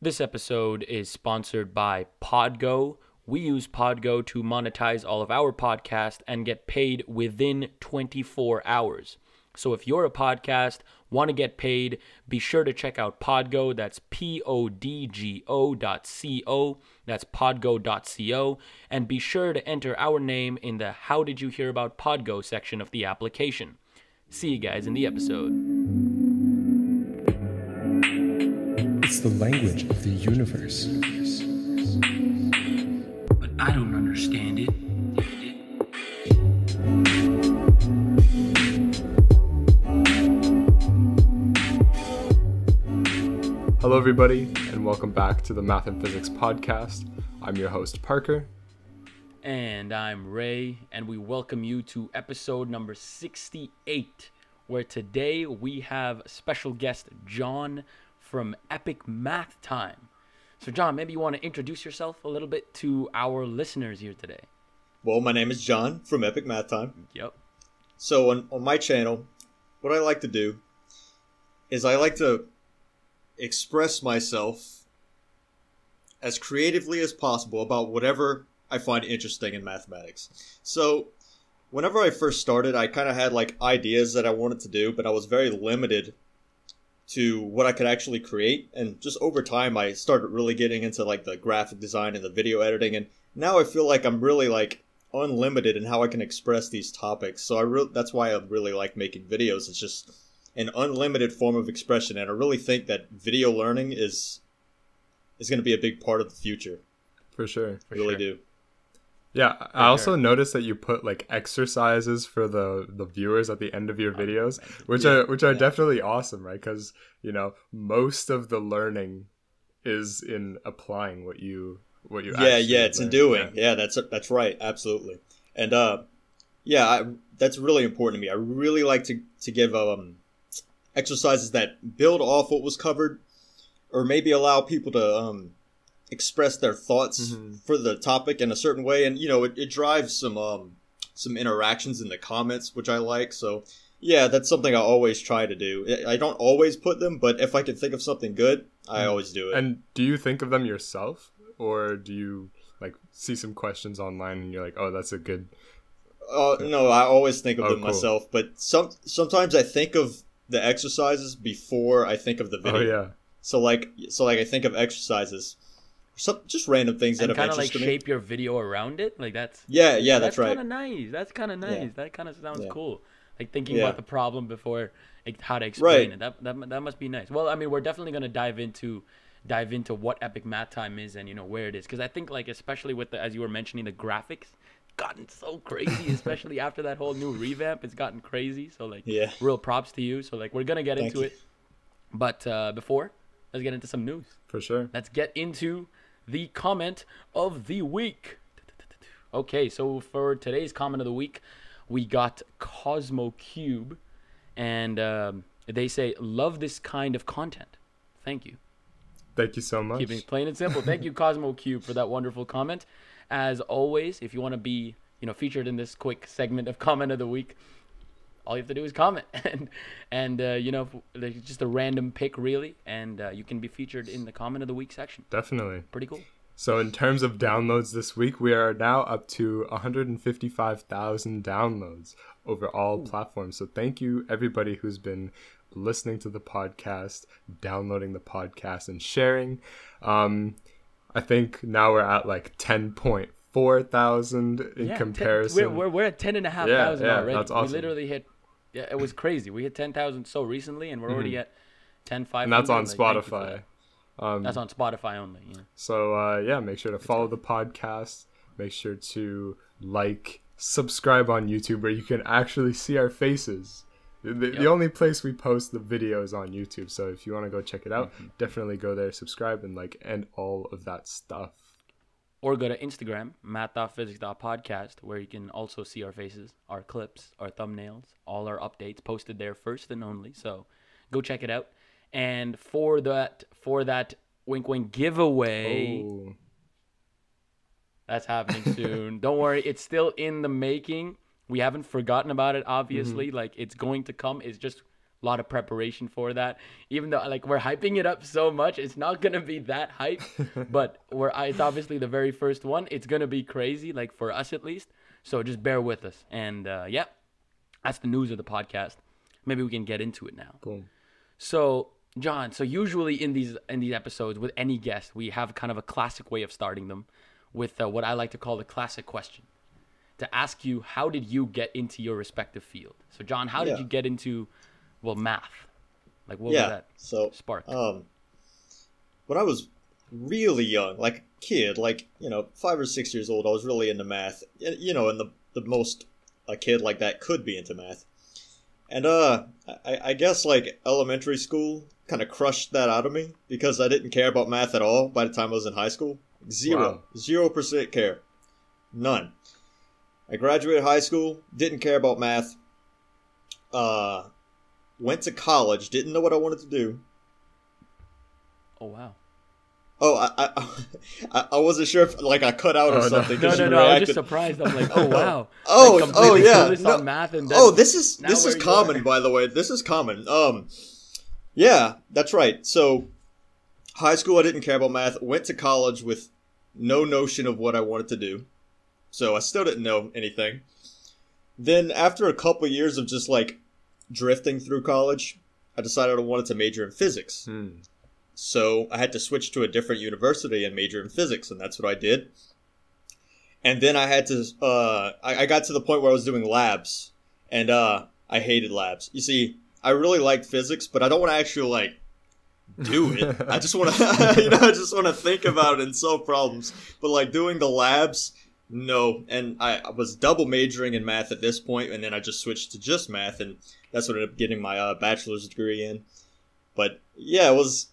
This episode is sponsored by Podgo. We use Podgo to monetize all of our podcast and get paid within 24 hours. So if you're a podcast, want to get paid, be sure to check out Podgo. That's P O D G O dot C O. That's podgo.co. And be sure to enter our name in the How Did You Hear About Podgo section of the application. See you guys in the episode. It's the language of the universe. But I don't understand it. Hello, everybody, and welcome back to the Math and Physics Podcast. I'm your host, Parker. And I'm Ray, and we welcome you to episode number 68, where today we have special guest John from Epic Math Time. So, John, maybe you want to introduce yourself a little bit to our listeners here today. Well, my name is John from Epic Math Time. Yep. So on, on my channel, what I like to do is I like to express myself as creatively as possible about whatever I find interesting in mathematics. So whenever I first started, I kind of had like ideas that I wanted to do, but I was very limited to what I could actually create. And just over time, I started really getting into like the graphic design and the video editing. And now I feel like I'm really like unlimited in how I can express these topics. So I re- that's why I really like making videos. It's just an unlimited form of expression, and I really think that video learning is is going to be a big part of the future. For sure. I really sure. do. Yeah, I also noticed that you put like exercises for the the viewers at the end of your videos, which Yeah, are which are yeah. definitely awesome, right? Because you know most of the learning is in applying what you what you. Yeah, yeah, it's in learn. doing. Yeah. that's that's right, absolutely. And uh, yeah, I, that's really important to me. I really like to to give um exercises that build off what was covered, or maybe allow people to um express their thoughts Mhm. for the topic in a certain way, and you know, it, it drives some um some interactions in the comments, which I like. So yeah, that's something I always try to do. I don't always put them, but if I can think of something good, I Mm. always do it. And do you think of them yourself, or do you like see some questions online and you're like, oh, that's a good. Uh, no, I always think of Oh, them cool. myself, but some sometimes I think of the exercises before I think of the video. Oh yeah. So like, so like I think of exercises, some just random things that And have kind of like shape your video around it. Like that's Yeah, yeah, that's, right. kind of nice. That's kind of nice. Yeah. That kind of sounds Yeah. cool. Like thinking Yeah. about the problem before like, how to explain Right. it. That, that that must be nice. Well, I mean, we're definitely gonna dive into dive into what Epic Math Time is and you know where it is because I think like especially with the as you were mentioning the graphics gotten so crazy especially after that whole new revamp it's gotten crazy so like Yeah. real props to you so like we're gonna get Thank into you. it but uh before let's get into some news For sure. let's get into the comment of the week. Okay, so for today's comment of the week, we got Cosmo Cube, and um, they say, "Love this kind of content." Thank you. Thank you so much. Keeping it plain and simple. Thank you, Cosmo Cube, for that wonderful comment. As always, if you want to be, you know, featured in this quick segment of comment of the week, all you have to do is comment, and and uh, you know, like, just a random pick, really, and uh, you can be featured in the comment of the week section. Definitely. Pretty cool. So in terms of downloads this week, we are now up to 155,000 downloads over all platforms. So thank you everybody who's been listening to the podcast, downloading the podcast, and sharing. Um, I think now we're at like 10.4 thousand in Yeah, comparison. we're, we're, we're at 10 and a half Yeah, thousand yeah, already. that's awesome. We literally hit, yeah, it was crazy. We hit 10,000 so recently, and we're already at 10, 500. Mm-hmm. and that's on Like, thank you for Spotify. that. Um, That's on Spotify only. Yeah. So uh, yeah, make sure to follow the podcast. Make sure to like, subscribe on YouTube where you can actually see our faces. The, the only place we post the videos on YouTube. So if you want to go check it out, Mm-hmm. definitely go there, subscribe, and like, and all of that stuff. Or go to Instagram, math.physics.podcast, where you can also see our faces, our clips, our thumbnails, all our updates posted there first and only. So go check it out. And for that, for that wink wink giveaway, Oh, That's happening soon. Don't worry, it's still in the making. We haven't forgotten about it, Mm-hmm. obviously. Like it's going to come. It's just a lot of preparation for that. Even though like we're hyping it up so much, it's not gonna be that hype. but we're it's obviously the very first one. It's gonna be crazy, like for us at least. So just bear with us. And uh, yeah, that's the news of the podcast. Maybe we can get into it now. Boom. So John, so usually in these in these episodes with any guest, we have kind of a classic way of starting them with uh, what I like to call the classic question. To ask you, how did you get into your respective field? So John, how did you get into well math? Like what was yeah. that So spark? um, when I was really young, like a kid, like you know, five or six years old, I was really into math. You know, and the the most a kid like that could be into math. And uh, I, I guess like elementary school kind of crushed that out of me because I didn't care about math at all by the time I was in high school. Zero, Wow. zero percent care, none. I graduated high school, didn't care about math. Uh, went to college, didn't know what I wanted to do. oh wow. Oh, I, I, I, I wasn't sure if like I cut out Oh, or no. something. No, 'cause no, you no. I was just surprised. I'm like, oh wow. Oh, Like, oh yeah. clueless No- on math and oh, this is this is common, are. by the way. This is common. Um, yeah, that's right. So, high school, I didn't care about math. Went to college with no notion of what I wanted to do. So I still didn't know anything. Then, after a couple years of just like drifting through college, I decided I wanted to major in physics. Hmm. So I had to switch to a different university and major in physics, and that's what I did. And then I had to, uh, I, I got to the point where I was doing labs, and uh, I hated labs. You see, I really liked physics, but I don't want to actually like do it. I just want to, you know, I just want to think about it and solve problems. But like doing the labs, no. And I, I was double majoring in math at this point, and then I just switched to just math, and that's what I ended up getting my uh, bachelor's degree in. But yeah, it was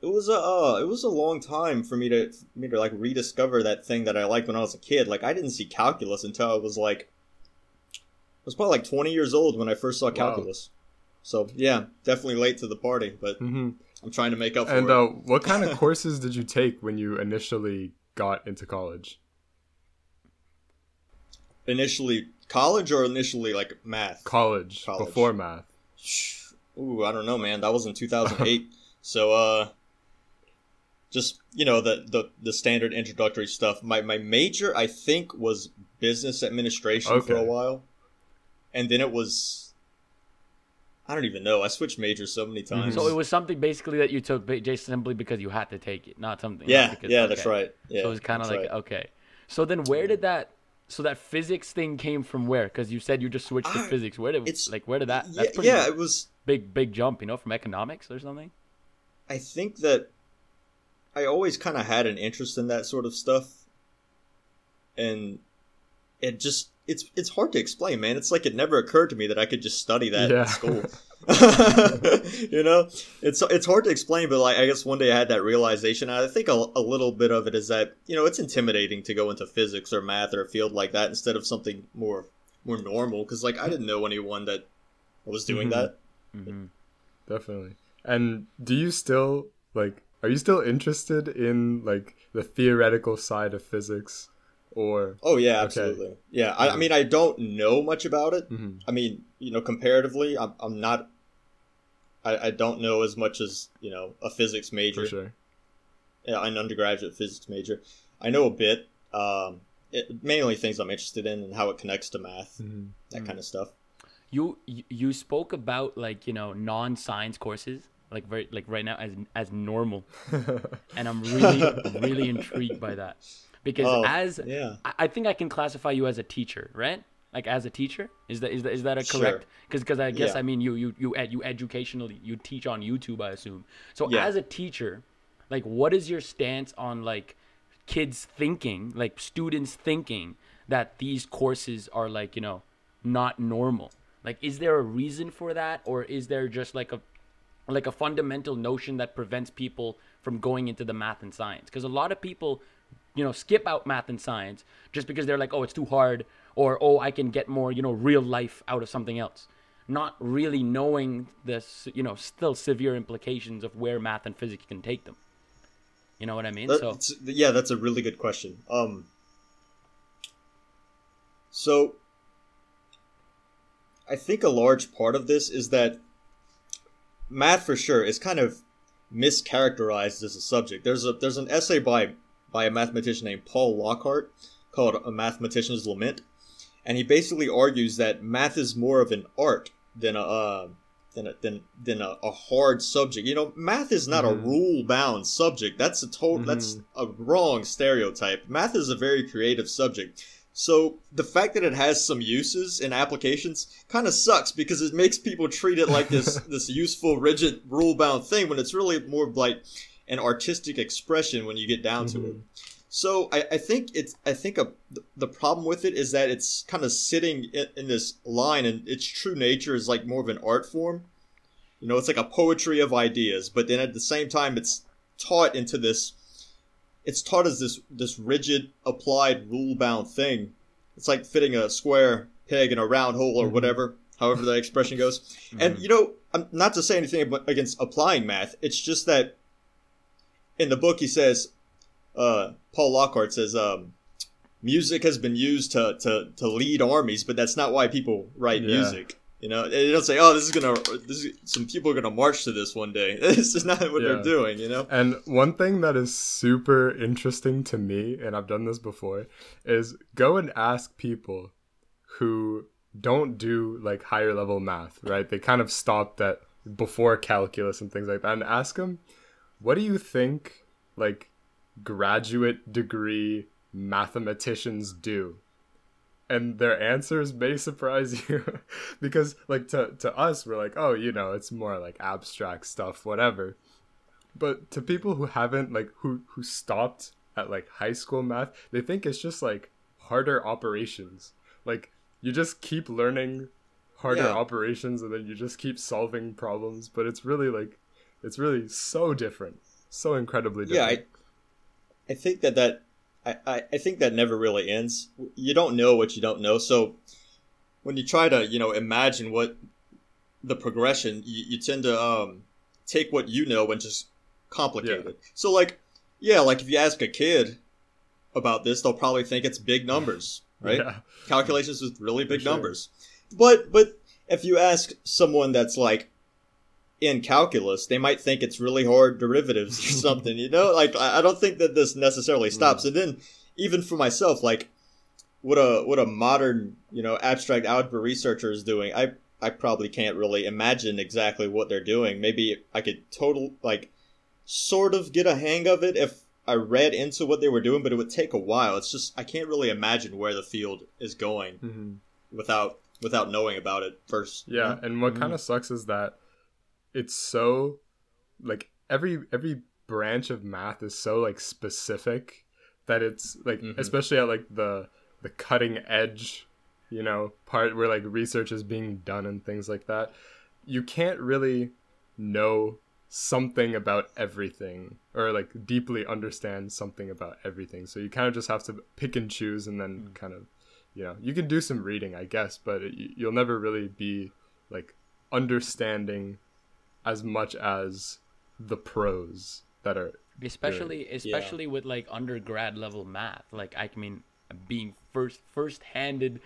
it was a uh, it was a long time for me to for me to like rediscover that thing that I liked when I was a kid. Like I didn't see calculus until I was like I was probably like 20 years old when I first saw calculus. So yeah, definitely late to the party, but hmm I'm trying to make up for And it. uh, what kind of courses did you take when you initially got into college? initially college or initially like math? College, College. before math. Ooh, I don't know, man. That was in 2008. so, uh, just you know the, the the standard introductory stuff. My my major, I think, was business administration for a while, and then it was. I don't even know. I switched majors so many times. So it was something basically that you took ba- just simply because you had to take it, not something. not yeah, because- yeah, okay. that's right. Yeah, so it was kind of like right. okay. So then where did that? So that physics thing came from where? Because you said you just switched to physics. Where did it's- like where did that? yeah, That's pretty yeah, it was. big big jump, you know, from economics or something. I think that I always kind of had an interest in that sort of stuff, and it just it's it's hard to explain, man. It's like it never occurred to me that I could just study that Yeah. in school. you know, it's it's hard to explain, but like I guess one day I had that realization. I think a, a little bit of it is that you know it's intimidating to go into physics or math or a field like that instead of something more more normal. Because like I didn't know anyone that was doing Mhm. that. hmm Definitely. And do you still like are you still interested in like the theoretical side of physics or Oh yeah, Okay. absolutely. Yeah, I, I Mhm. mean, I don't know much about it. Mhm. I mean, you know, comparatively, I'm, I'm not. I, I don't know as much as you know a physics major, for sure? yeah, an undergraduate physics major. I know a bit, um, it, mainly things I'm interested in and how it connects to math, Mhm. that Mhm. kind of stuff. You you- you spoke about like you know non science courses like very like right now as as normal, and I'm really really intrigued by that because Oh, as Yeah, I- think I can classify you as a teacher, right? Like as a teacher, is that is that is that a correct? Sure. correct? Because I guess Yeah. I mean you you you ed, you educationally you teach on YouTube, I assume. So Yeah. as a teacher, like what is your stance on like kids thinking, like students thinking that these courses are like you know not normal? Like, is there a reason for that, or is there just like a like a fundamental notion that prevents people from going into the math and science because a lot of people you know skip out math and science just because they're like oh it's too hard or oh i can get more you know real life out of something else not really knowing the you know still severe implications of where math and physics can take them you know what i mean so yeah, that's a really good question. Um, so I think a large part of this is that math for sure is kind of mischaracterized as a subject. There's a there's an essay by by a mathematician named Paul Lockhart called A Mathematician's Lament, and he basically argues that math is more of an art than a uh, than a, than, than a, a, hard subject. You know, math is not mm-hmm. a rule bound subject. That's a total mm-hmm. that's a wrong stereotype. Math is a very creative subject. So the fact that it has some uses and applications kind of sucks because it makes people treat it like this this useful, rigid, rule bound thing when it's really more like an artistic expression when you get down mm-hmm. to it. Mm-hmm. So I, I think it's I think a, the problem with it is that it's kind of sitting in, in this line, and its true nature is like more of an art form. You know, it's like a poetry of ideas, but then at the same time, it's taught into this. It's taught as this this rigid, applied, rule bound thing. It's like fitting a square peg in a round hole or mm-hmm. whatever, however that expression goes. Mm-hmm. And you know, I'm not to say anything against applying math. It's just that in the book he says uh, Paul Lockhart says um, music has been used to, to, to lead armies, but that's not why people write yeah. music. You know, they don't say, "Oh, this is gonna." This is, some people are gonna march to this one day. this is not what yeah. they're doing. You know. And one thing that is super interesting to me, and I've done this before, is go and ask people who don't do like higher level math. Right? They kind of stopped at before calculus and things like that, and ask them, "What do you think?" Like graduate degree mathematicians do? And their answers may surprise you because like to to us we're like, "Oh, you know, it's more like abstract stuff, whatever." But to people who haven't like who who stopped at like high school math, they think it's just like harder operations. Like you just keep learning harder yeah. operations and then you just keep solving problems, but it's really like it's really so different. So incredibly different. Yeah, I, I think that that I, I think that never really ends. You don't know what you don't know. So when you try to you know imagine what the progression, you, you tend to um, take what you know and just complicate yeah. it. So like yeah, like if you ask a kid about this, they'll probably think it's big numbers, right? Yeah. Calculations with really big numbers. But but if you ask someone that's like in calculus, they might think it's really hard derivatives or something, you know? Like, I don't think that this necessarily hmm. stops. Mm. And then, even for myself, like, what a what a modern, you know, abstract algebra researcher is doing, I I probably can't really imagine exactly what they're doing. Maybe I could total like sort of get a hang of it if I read into what they were doing, but it would take a while. It's just I can't really imagine where the field is going mm-hmm. without without knowing about it first. Yeah, and what mm-hmm. kind of sucks is that it's so like every every branch of math is so like specific that it's like mm-hmm. especially at like the the cutting edge you know part where like research is being done and things like that you can't really know something about everything or like deeply understand something about everything so you kind of just have to pick and choose and then mm. kind of you know you can do some reading i guess but it, you'll never really be like understanding as much as the pros that are especially good. especially yeah. with like undergrad level math like i mean being first first handed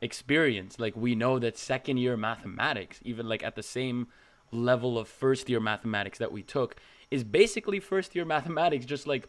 experience like we know that second year mathematics even like at the same level of first year mathematics that we took is basically first year mathematics just like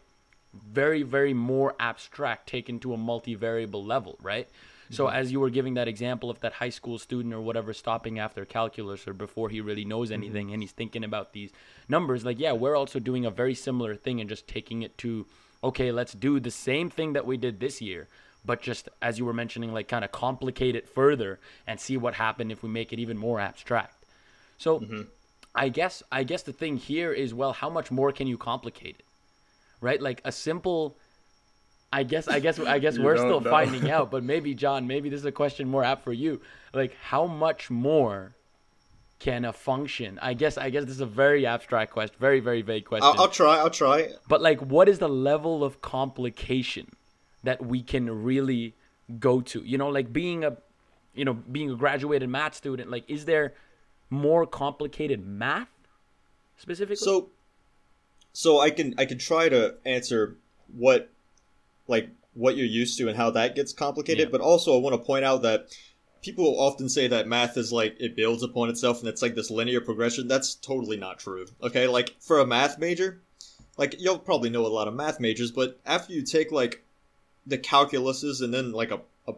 very very more abstract taken to a multivariable level right so mm-hmm. as you were giving that example of that high school student or whatever stopping after calculus or before he really knows mm-hmm. anything mm-hmm. and he's thinking about these numbers, like yeah, we're also doing a very similar thing and just taking it to okay, let's do the same thing that we did this year, but just as you were mentioning, like kind of complicate it further and see what happened if we make it even more abstract. So mm-hmm. I guess I guess the thing here is well, how much more can you complicate it? Right? Like a simple I guess I guess I guess we're still know. finding out, but maybe John, maybe this is a question more apt for you. Like how much more can a function? I guess I guess this is a very abstract question, very very vague question. I'll, I'll try. I'll try. But like, what is the level of complication that we can really go to? You know, like being a, you know, being a graduated math student. Like, is there more complicated math specifically? So, so I can I can try to answer what like what you're used to and how that gets complicated. Yeah. But also, I want to point out that people often say that math is like it builds upon itself and it's like this linear progression. That's totally not true. Okay, like for a math major, like you'll probably know a lot of math majors, but after you take like the calculuses and then like a a,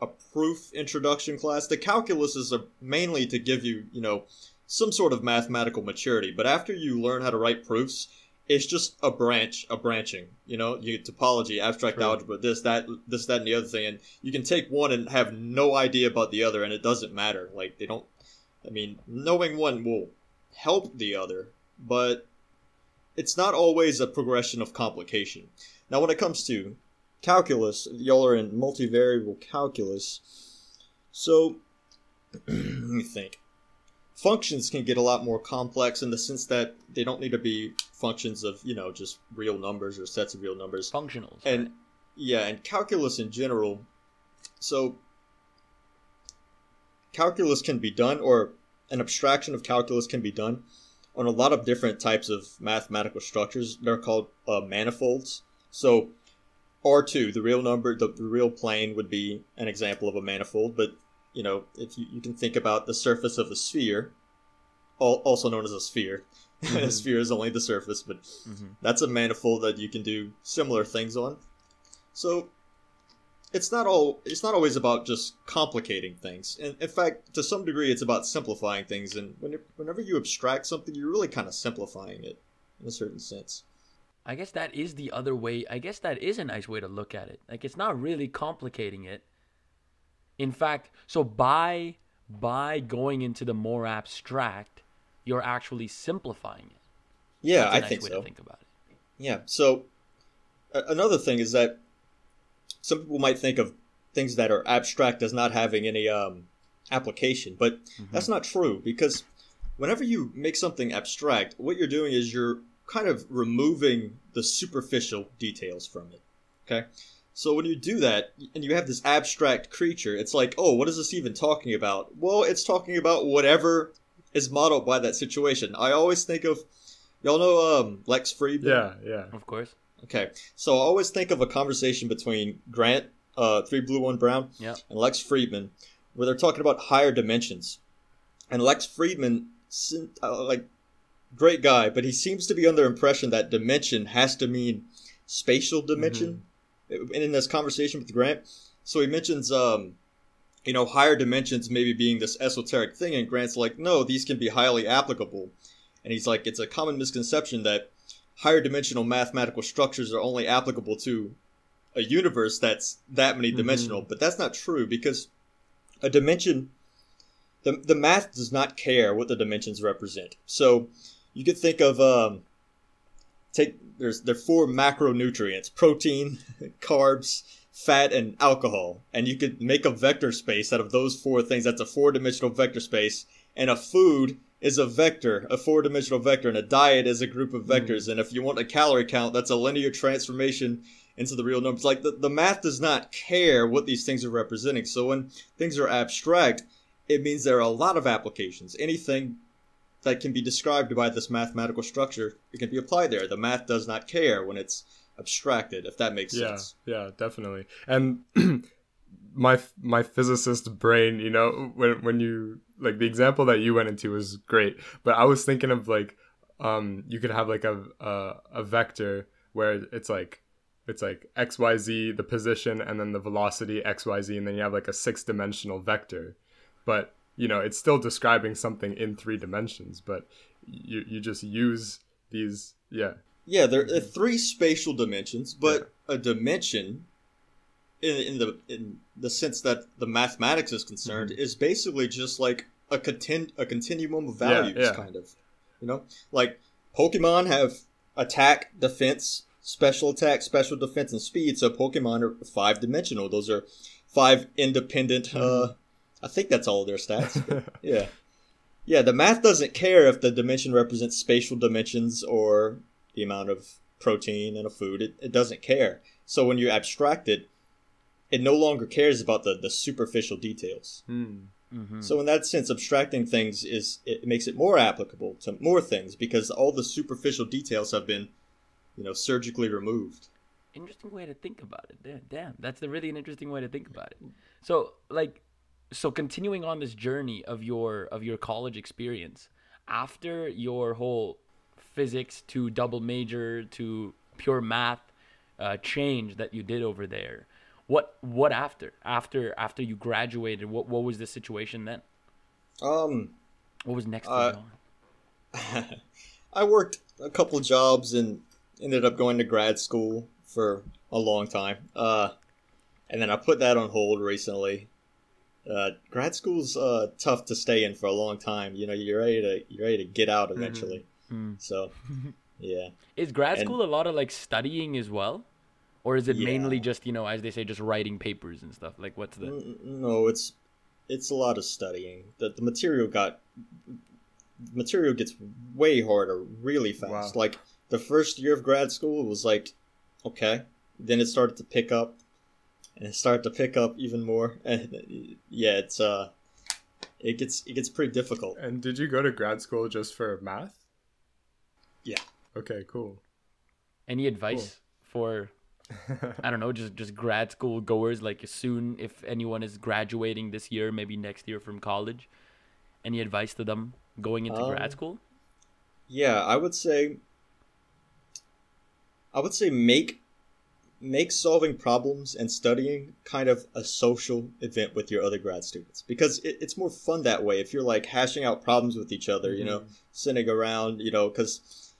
a proof introduction class, the calculuses are mainly to give you you know some sort of mathematical maturity. But after you learn how to write proofs, it's just a branch, a branching. You know, you topology, abstract True. algebra, this, that, this, that, and the other thing, and you can take one and have no idea about the other, and it doesn't matter. Like they don't. I mean, knowing one will help the other, but it's not always a progression of complication. Now, when it comes to calculus, y'all are in multivariable calculus, so let me think functions can get a lot more complex in the sense that they don't need to be functions of you know just real numbers or sets of real numbers Functionals. and right? yeah and calculus in general so calculus can be done or an abstraction of calculus can be done on a lot of different types of mathematical structures they're called uh, manifolds so r2 the real number the, the real plane would be an example of a manifold but you know if you, you can think about the surface of a sphere al- also known as a sphere a sphere is only the surface but Mhm. that's a manifold that you can do similar things on so it's not all it's not always about just complicating things and in fact to some degree it's about simplifying things and when whenever you abstract something you're really kind of simplifying it in a certain sense I guess that is the other way. I guess that is a nice way to look at it. Like it's not really complicating it. In fact, so by by going into the more abstract, you're actually simplifying it. yeah i nice think way so to think about it. Yeah. So another thing is that some people might think of things that are abstract as not having any um, application, but that's not true because whenever you make something abstract, what you're doing is you're kind of removing the superficial details from it. Okay. So when you do that and you have this abstract creature, it's like, oh, what is this even talking about? Well, it's talking about whatever is modeled by that situation. I always think of, y'all know um, Lex Fridman. Yeah, yeah. Of course. Okay, so I always think of a conversation between Grant, uh, Three Blue One Brown, Yeah. and Lex Fridman, where they're talking about higher dimensions, and Lex Fridman, uh, like, great guy, but he seems to be under the impression that dimension has to mean spatial dimension. And in this conversation with Grant, so he mentions, um, you know, higher dimensions maybe being this esoteric thing, and Grant's like, no, these can be highly applicable, and he's like, it's a common misconception that higher dimensional mathematical structures are only applicable to a universe that's that many dimensional, but that's not true because a dimension the, the math does not care what the dimensions represent. So you could think of um, take there's there are four macronutrients: protein, carbs, fat, and alcohol, and you could make a vector space out of those four things. That's a four-dimensional vector space, and a food is a vector, a four-dimensional vector, and a diet is a group of hmm. vectors. And if you want a calorie count, that's a linear transformation into the real numbers. Like the, the math does not care what these things are representing. So when things are abstract, it means there are a lot of applications. Anything that can be described by this mathematical structure, it can be applied there. The math does not care when it's abstracted, if that makes yeah, sense. yeah, definitely. And my my physicist brain, you know, when when you like the example that you went into was great, but I was thinking of like um you could have like a a, a vector where it's like it's like xyz the position and then the velocity xyz and then you have like a six dimensional vector but you know it's still describing something in three dimensions but you you just use these yeah Yeah, there are three spatial dimensions, but a dimension, in, in the in the sense that the mathematics is concerned, is basically just like a contin- a continuum of Mm-hmm. Yeah, values, yeah. kind of. You know, like Pokemon have attack, defense, special attack, special defense, and speed. So Pokemon are five dimensional. Those are five independent. Mm-hmm. Uh, I think that's all their stats. yeah. Yeah, the math doesn't care if the dimension represents spatial dimensions or the amount of protein in a food. It, it doesn't care. So when you abstract it, it no longer cares about the, the superficial details. Hmm. Mm-hmm. So in that sense, abstracting things is it makes it more applicable to more things because all the superficial details have been, you know, surgically removed. interesting way to think about it. Damn, damn, that's a really an interesting way to think about it. So, like, so continuing on this journey of your of your college experience after your whole physics to double major to pure math uh, change that you did over there what what after after after you graduated what what was the situation then Um, what was next Uh, for you on? I worked a couple jobs and ended up going to grad school for a long time. Uh, and then I put that on hold recently. Uh, grad school's uh, tough to stay in for a long time. You know, you're ready to you're ready to get out eventually. Mm. So, yeah. Is grad And- school a lot of like studying as well? Or is it mainly just, you know, as they say, just writing papers and stuff? Like, what's the. No, it's it's a lot of studying. The the material got material gets way harder really fast. Wow. Like the first year of grad school was like okay, then it started to pick up, and start to pick up even more. And yeah, it's uh, it gets it gets pretty difficult. And did you go to grad school just for math? Yeah. Okay, cool. Any advice for, I don't know, just, just grad school goers? Like, soon, if anyone is graduating this year, maybe next year from college, any advice to them going into Um, grad school? Yeah, I would say I would say make make solving problems and studying kind of a social event with your other grad students because it, it's more fun that way if you're like hashing out problems with each other, you know, sitting around, you know, because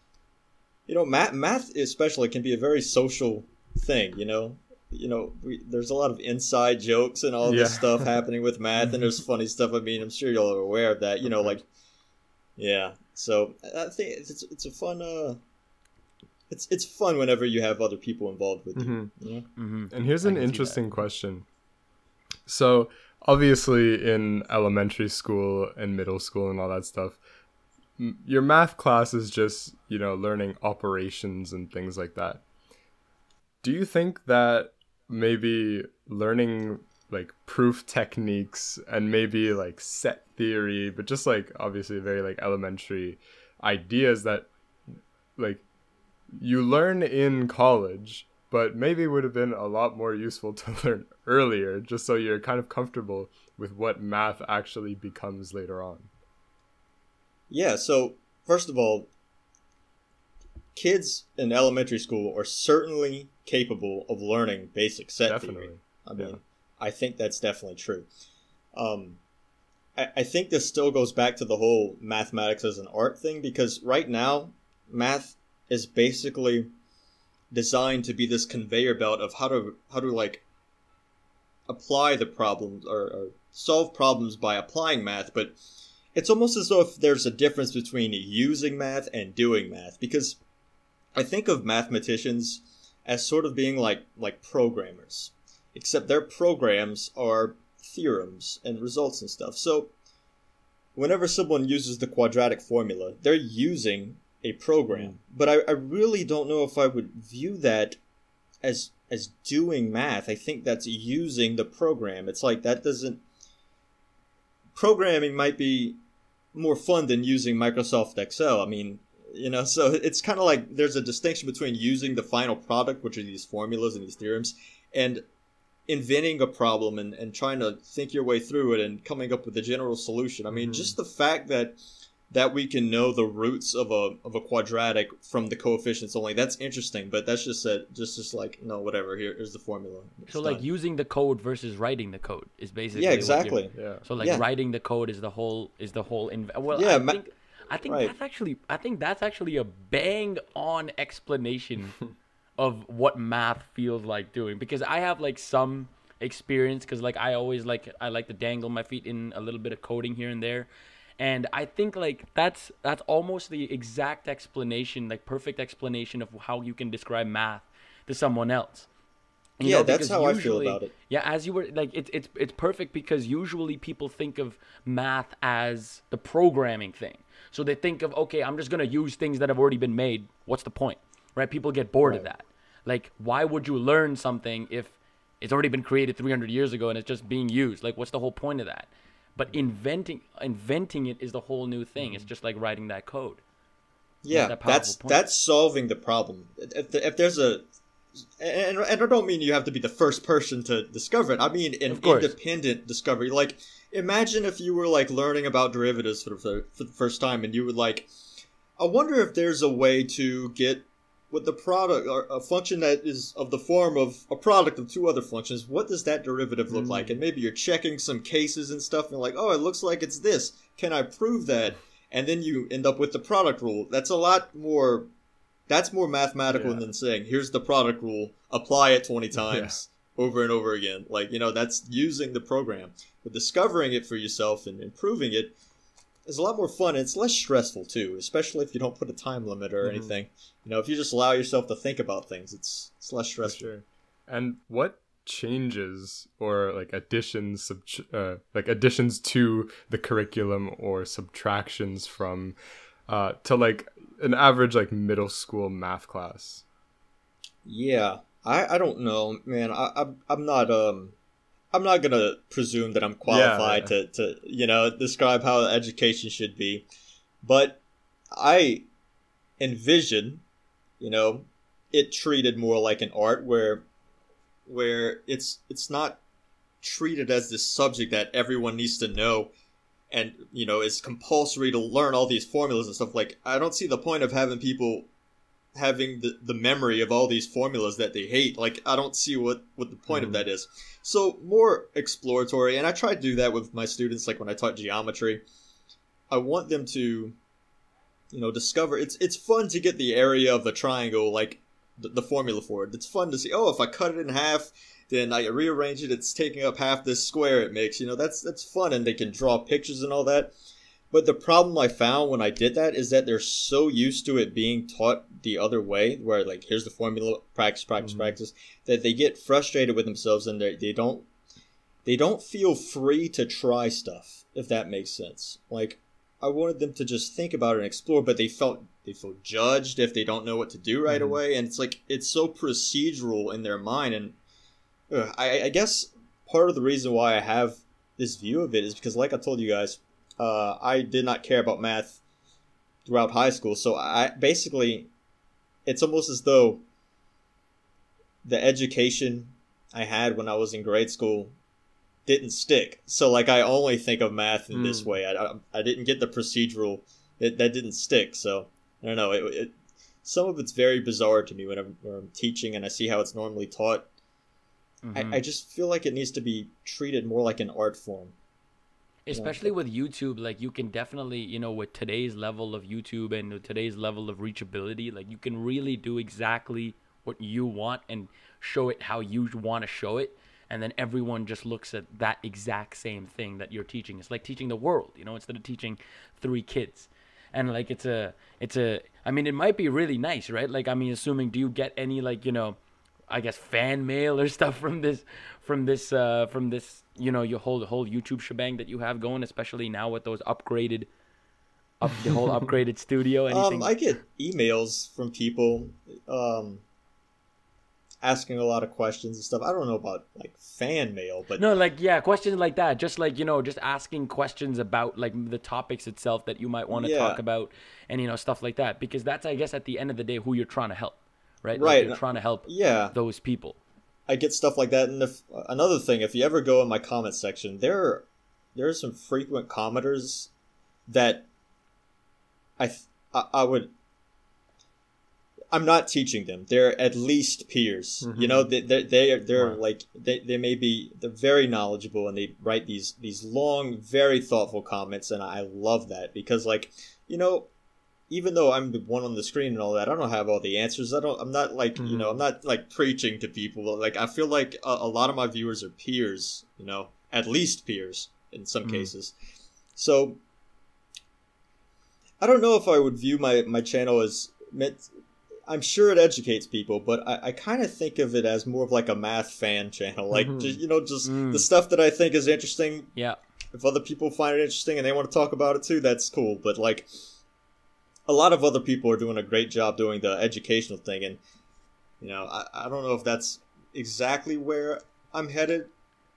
you know math math especially can be a very social thing, you know. You know, we, there's a lot of inside jokes and all this Yeah. stuff happening with math, and there's funny stuff. I mean, I'm sure you're all aware of that. You know, like yeah. So I think it's it's a fun uh it's it's fun whenever you have other people involved with you. Mhm. you know? Mm-hmm. And here's I an can see that. interesting question. So, obviously, in elementary school and middle school and all that stuff, m- your math class is just, you know, learning operations and things like that. Do you think that maybe learning like proof techniques and maybe like set theory, but just like obviously very like elementary ideas that like you learn in college, but maybe would have been a lot more useful to learn earlier, just so you're kind of comfortable with what math actually becomes later on. Yeah, so first of all, kids in elementary school are certainly capable of learning basic set Definitely. theory. I mean, Yeah. I think that's definitely true. Um, I, I think this still goes back to the whole mathematics as an art thing because right now, math is basically designed to be this conveyor belt of how to how to like apply the problems or, or solve problems by applying math, but it's almost as though if there's a difference between using math and doing math because I think of mathematicians as sort of being like like programmers, except their programs are theorems and results and stuff. So whenever someone uses the quadratic formula, they're using a program. But I, I really don't know if I would view that as as doing math. I think that's using the program. It's like that doesn't programming might be more fun than using Microsoft Excel. I mean, you know, so it's kind of like there's a distinction between using the final product, which are these formulas and these theorems, and inventing a problem and, and trying to think your way through it and coming up with a general solution. I mean, Mhm. just the fact that that we can know the roots of a of a quadratic from the coefficients only that's interesting but that's just a, just just like no whatever here's the formula It's So, like, done. using the code versus writing the code is basically. yeah what you're- exactly Yeah. So like Yeah. writing the code is the whole is the whole inv- well Yeah, I ma- think I think right. that's actually I think that's actually a bang on explanation of what math feels like doing because I have like some experience cuz like I always like I like to dangle my feet in a little bit of coding here and there and I think like that's that's almost the exact explanation like perfect explanation of how you can describe math to someone else. You Yeah, know, that's how I feel usually- about it. yeah, as you were like, it's it's it's perfect because usually people think of math as the programming thing. So they think of okay, I'm just gonna use things that have already been made. What's the point, right? People get bored of that. Like, why would you learn something if it's already been created 300 years ago and it's just being used? Like, what's the whole point of that? But inventing inventing it is the whole new thing. Mm-hmm. It's just like writing that code. yeah that that's point. that's solving the problem if, the, if there's a and, and I don't mean you have to be the first person to discover it. I mean an independent discovery. Like, imagine if you were like learning about derivatives for the, for the first time, and you would like, I wonder if there's a way to get with the product or a function that is of the form of a product of two other functions. What does that derivative look Mm. like? And maybe you're checking some cases and stuff, and like, oh, it looks like it's this. Can I prove that? And then you end up with the product rule. That's a lot more. That's more mathematical Yeah. than saying, here's the product rule, apply it 20 times over and over again. Like, you know, that's using the program. But discovering it for yourself and improving it is a lot more fun. And it's less stressful, too, especially if you don't put a time limit or Mhm. anything. You know, if you just allow yourself to think about things, it's it's less stressful. sure. And what changes or like additions, sub- uh, like additions to the curriculum or subtractions from, uh, to like an average like middle school math class? Yeah, I, I don't know, man. I, I'm I'm not um I'm not gonna presume that I'm qualified yeah. to to you know describe how education should be, but I envision, you know, it treated more like an art where where it's it's not treated as this subject that everyone needs to know and you know it's compulsory to learn all these formulas and stuff like i don't see the point of having people having the, the memory of all these formulas that they hate. Like i don't see what what the point Mhm. of that is. So more exploratory and i try to do that with my students like when i taught geometry. I want them to you know discover it's it's fun to get the area of the triangle like the, the formula for it. It's fun to see oh if i cut it in half then i rearrange it it's taking up half this square it makes you know that's that's fun and they can draw pictures and all that but the problem I found when I did that is that they're so used to it being taught the other way, where like here's the formula, practice, practice, Mhm. practice, that they get frustrated with themselves and they they don't they don't feel free to try stuff. If that makes sense, like I wanted them to just think about it and explore, but they felt they feel judged if they don't know what to do right Mhm. away, and it's like it's so procedural in their mind, and uh, I, I guess part of the reason why I have this view of it is because, like I told you guys, uh, I did not care about math throughout high school. So I basically, it's almost as though the education I had when I was in grade school didn't stick. So like I only think of math in this Mm. way. I, I, I didn't get the procedural it, that didn't stick. So I don't know. It, it some of it's very bizarre to me when I'm, when I'm teaching and I see how it's normally taught. Mhm. I, I just feel like it needs to be treated more like an art form. Especially with youtube like you can definitely you know with today's level of youtube and today's level of reachability like you can really do exactly what you want and show it how you want to show it. And then everyone just looks at that exact same thing that you're teaching. It's like teaching the world you know instead of teaching three kids. And like it's a it's a i mean it might be really nice right? Like i mean assuming do you get any like you know I guess fan mail or stuff from this from this uh from this you know your whole whole YouTube shebang that you have going, especially now with those upgraded up the whole upgraded studio. Anything? Um, I get emails from people um, asking a lot of questions and stuff. I don't know about like fan mail, but no, like yeah, questions like that. Just like you know, just asking questions about like the topics itself that you might want to Yeah. talk about, and you know stuff like that. Because that's I guess at the end of the day who you're trying to help, right? Like, Right. you're trying to help yeah, those people. I get stuff like that. And if another thing, if you ever go in my comment section, there are, there are some frequent commenters that I th- I, I would. I'm not teaching them. They're at least peers. You Mhm. know, they they they're, they're Right. like they, they may be they're very knowledgeable and they write these these long, very thoughtful comments, and I love that because like you know, even though I'm the one on the screen and all that, I don't have all the answers. I don't. I'm not like you Mhm. know. I'm not like preaching to people. Like I feel like a, a lot of my viewers are peers. You know, at least peers in some Mhm. cases. So I don't know if I would view my my channel as meant. I'm sure it educates people, but I, I kind of think of it as more of like a math fan channel. Like Mhm. just, you know, just Mm. the stuff that I think is interesting Yeah. if other people find it interesting and they want to talk about it too, that's cool. But like, a lot of other people are doing a great job doing the educational thing, and you know, I, I don't know if that's exactly where I'm headed.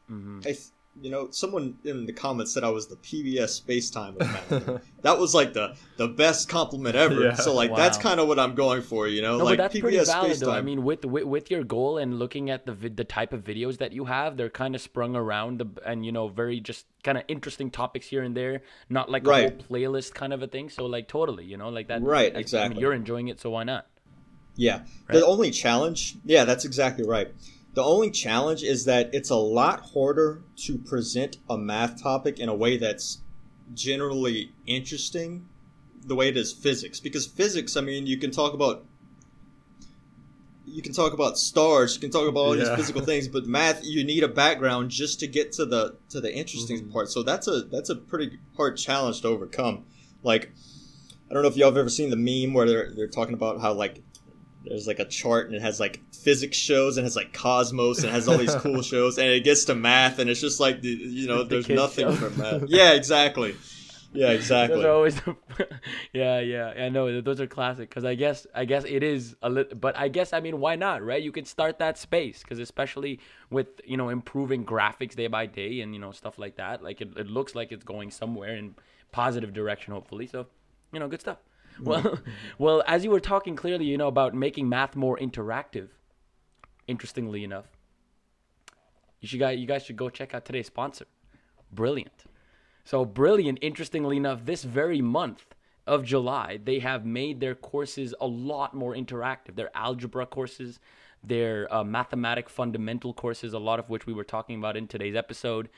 hmm I th- you know, someone in the comments said I was the PBS space time of math. that was like the the best compliment ever. Yeah. So like Wow. that's kind of what I'm going for, you know, No, like but that's pretty PBS valid space though. I mean, with, with with your goal and looking at the vid- the type of videos that you have, they're kind of sprung around the and you know very just kind of interesting topics here and there, not like a Right. whole playlist kind of a thing. So like totally, you know, like that. Right, that's- I mean, exactly. you're enjoying it, so why not? Yeah. The only challenge, yeah, that's exactly right. The only challenge is that it's a lot harder to present a math topic in a way that's generally interesting the way it is physics because physics, I mean, you can talk about you can talk about stars, you can talk about all these physical things, but math you need a background just to get to the to the interesting Mhm. part. So that's a that's a pretty hard challenge to overcome. Like I don't know if y'all have ever seen the meme where they're they're talking about how like there's like a chart and it has like physics shows and it has like cosmos and it has all these cool shows and it gets to math and it's just like the, you know The there's nothing show. for math. Yeah, exactly. Yeah, exactly. Those are always, the, yeah, yeah, I know those are classic because I guess I guess it is a little, but I guess I mean why not, right? You could start that space because especially with you know improving graphics day by day and you know stuff like that, like it, it looks like it's going somewhere in positive direction, hopefully. So, you know, good stuff. Well, well, as you were talking clearly, you know about making math more interactive. Interestingly enough, you should guys you guys should go check out today's sponsor, Brilliant. So brilliant. Interestingly enough, this very month of July, they have made their courses a lot more interactive. Their algebra courses, their uh, mathematic fundamental courses, a lot of which we were talking about in today's episode,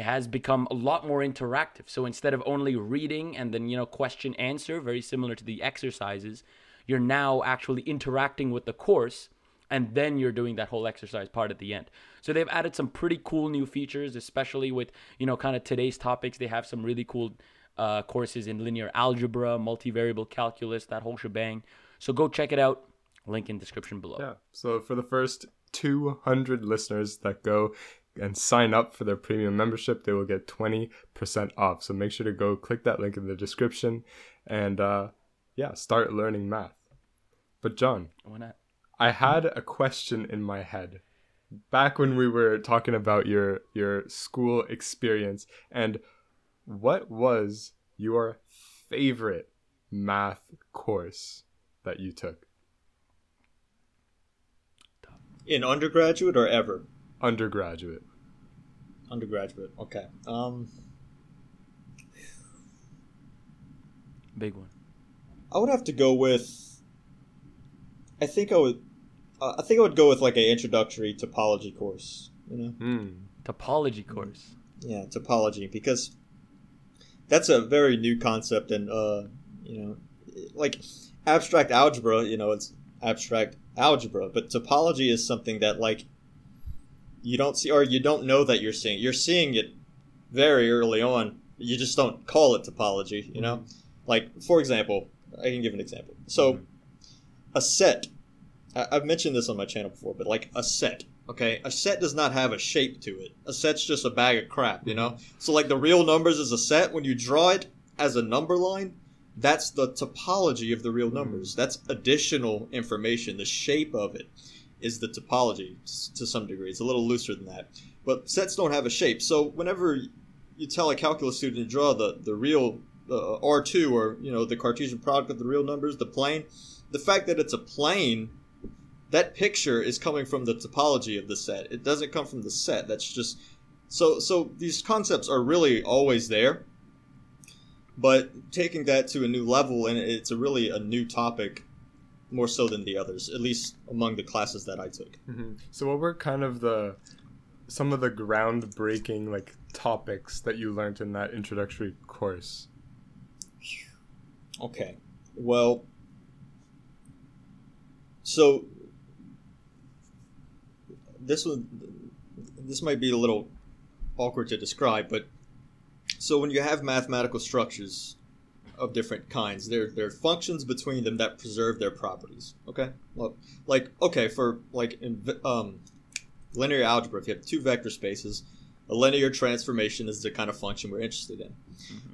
it has become a lot more interactive. So instead of only reading and then you know question answer, very similar to the exercises, you're now actually interacting with the course and then you're doing that whole exercise part at the end. So they've added some pretty cool new features, especially with you know kind of today's topics. They have some really cool uh, courses in linear algebra, multivariable calculus, that whole shebang. So go check it out. Link in description below. Yeah. So for the first 200 listeners that go and sign up for their premium membership, they will get 20% off. So make sure to go click that link in the description and uh, yeah, start learning math. But John, Why not? I had a question in my head back when we were talking about your your school experience and what was your favorite math course that you took In undergraduate or ever? undergraduate Undergraduate. Okay. Um Big one. I would have to go with. I think I would. Uh, I think I would go with like an introductory topology course. You know, hmm Topology course. yeah, topology because that's a very new concept, and uh, you know, like abstract algebra. You know, it's abstract algebra, but topology is something that like you don't see or you don't know that you're seeing. You're seeing it very early on. You just don't call it topology. You know, mm-hmm. like for example, I can give an example. So mm-hmm. a set I- i've mentioned this on my channel before but like a set okay a set does not have a shape to it a set's just a bag of crap you know mm-hmm. so like the real numbers is a set when you draw it as a number line that's the topology of the real numbers that's additional information the shape of it is the topology to some degree. It's a little looser than that. But sets don't have a shape. So whenever you tell a calculus student to draw the, the real uh, r2 or you know the cartesian product of the real numbers the plane the fact that it's a plane that picture is coming from the topology of the set. It doesn't come from the set. That's just so so these concepts are really always there. But taking that to a new level and it's a really a new topic more so than the others at least among the classes that i took Mhm. So, what were kind of the some of the groundbreaking like topics that you learned in that introductory course? Okay. Well, so this one, this might be a little awkward to describe, but so when you have mathematical structures of different kinds, there there are functions between them that preserve their properties. Okay. Well, like okay for like in um, linear algebra, if you have two vector spaces, a linear transformation is the kind of function we're interested in.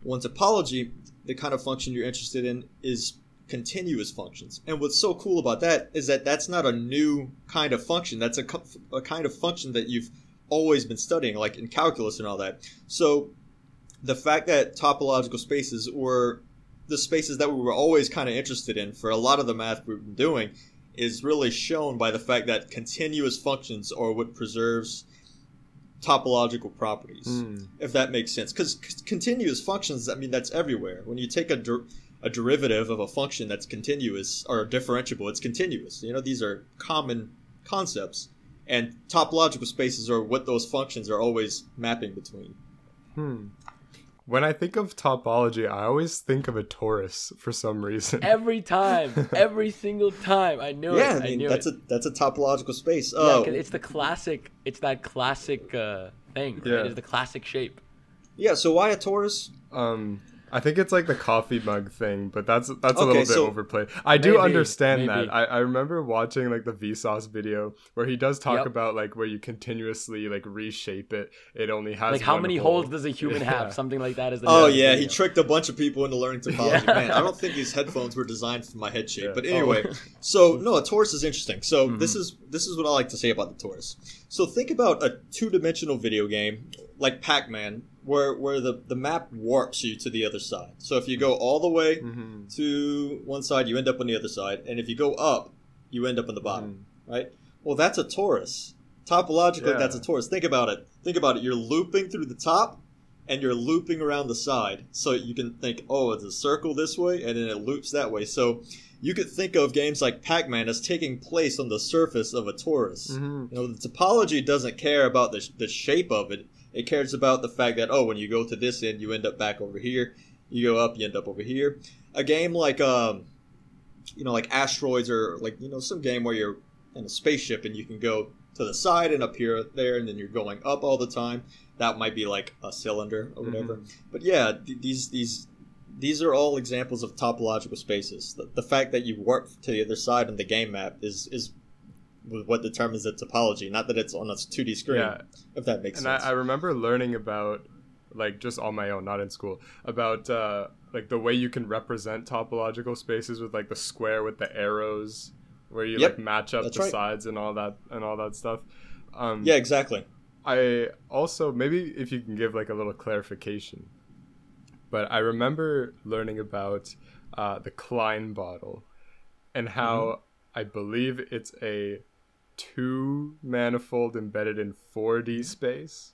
One topology, the kind of function you're interested in is continuous functions. And what's so cool about that is that that's not a new kind of function. That's a, a kind of function that you've always been studying, like in calculus and all that. So the fact that topological spaces were the spaces that we were always kind of interested in for a lot of the math we've been doing is really shown by the fact that continuous functions are what preserves topological properties, Hmm. if that makes sense. Because continuous functions, I mean, that's everywhere. When you take a, der- a derivative of a function that's continuous or differentiable, it's continuous. You know, these are common concepts. And topological spaces are what those functions are always mapping between. Hmm. When I think of topology, I always think of a torus for some reason. Every time, every single time. I knew yeah, it. I mean knew that's it. a that's a topological space. Yeah, Oh, 'cause it's the classic. It's that classic uh, thing. Right? Yeah. It's the classic shape. yeah. So why a torus? Um, I think it's like the coffee mug thing, but that's that's a little bit so- overplayed. I do Maybe, understand maybe. that. I, I remember watching like the Vsauce video where he does talk Yep. about like where you continuously like reshape it. It only has Like how many hole. holes does a human Yeah. have? Something like that is the Oh name of the yeah, he tricked a bunch of people into learning topology. Yeah. Man, I don't think these headphones were designed for my head shape. Yeah. But Oh. anyway, so no, a torus is interesting. So Mm-hmm. this is this is what I like to say about the torus. So think about a two-dimensional video game like Pac-Man, where where the the map warps you to the other side. So if you go all the way Mhm. to one side, you end up on the other side, and if you go up, you end up on the bottom, right? Well, that's a torus. Topologically, Yeah. that's a torus. Think about it. Think about it. You're looping through the top, and you're looping around the side. So you can think, oh, it's a circle this way, and then it loops that way. So you could think of games like Pac-Man as taking place on the surface of a torus. Mhm. You know, the topology doesn't care about the, the shape of it. It cares about the fact that, oh, when you go to this end, you end up back over here. You go up, you end up over here. A game like, um, you know, like Asteroids or like, you know, some game where you're in a spaceship and you can go to the side and up here, there, and then you're going up all the time. That might be like a cylinder or whatever. But yeah, th- these these these are all examples of topological spaces. The, the fact that you warp to the other side on the game map is is what determines the topology. Not that it's on a 2D screen. Yeah, If that makes sense. and I. I remember learning about like just on my own, not in school, about uh, like the way you can represent topological spaces with like the square with the arrows, where you Yep, like match up that's the right. sides and all that and all that stuff. Um, yeah, exactly. I also maybe if you can give like a little clarification, but I remember learning about uh, the Klein bottle and how Mm-hmm. I believe it's a two manifold embedded in 4D space.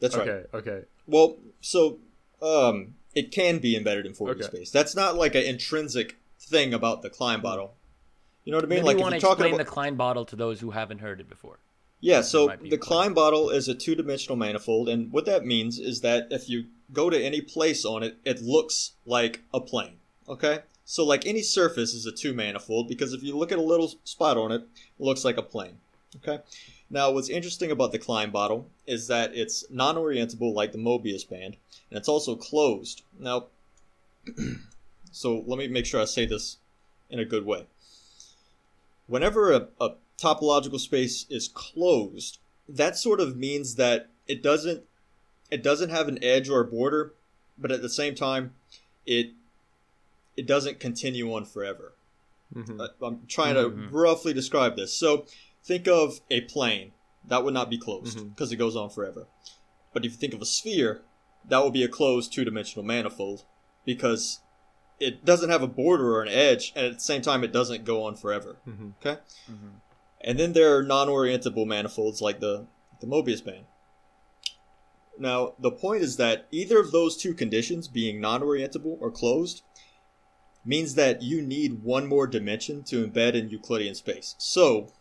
That's right. okay, okay. Well, so um, it can be embedded in 4D Okay. space. That's not like an intrinsic thing about the Klein bottle. You know what I mean? Maybe like you want you're to explain about the Klein bottle to those who haven't heard it before. Yeah, so the a Klein bottle is a two dimensional manifold, and what that means is that if you go to any place on it, it looks like a plane. Okay? So, like any surface is a two manifold because if you look at a little spot on it, it looks like a plane. Okay? Now, what's interesting about the Klein bottle is that it's non orientable like the Mobius band, and it's also closed. Now, so let me make sure I say this in a good way whenever a, a topological space is closed, that sort of means that it doesn't it doesn't have an edge or a border, but at the same time, it it doesn't continue on forever. Mhm. Uh, I'm trying to roughly describe this. So think of a plane that would not be closed because it goes on forever. But if you think of a sphere, that would be a closed two-dimensional manifold because it doesn't have a border or an edge, and at the same time, it doesn't go on forever. Mhm. Okay. And then there are non-orientable manifolds like the the Mobius band. Now, the point is that either of those two conditions, being non-orientable or closed, means that you need one more dimension to embed in Euclidean space. So,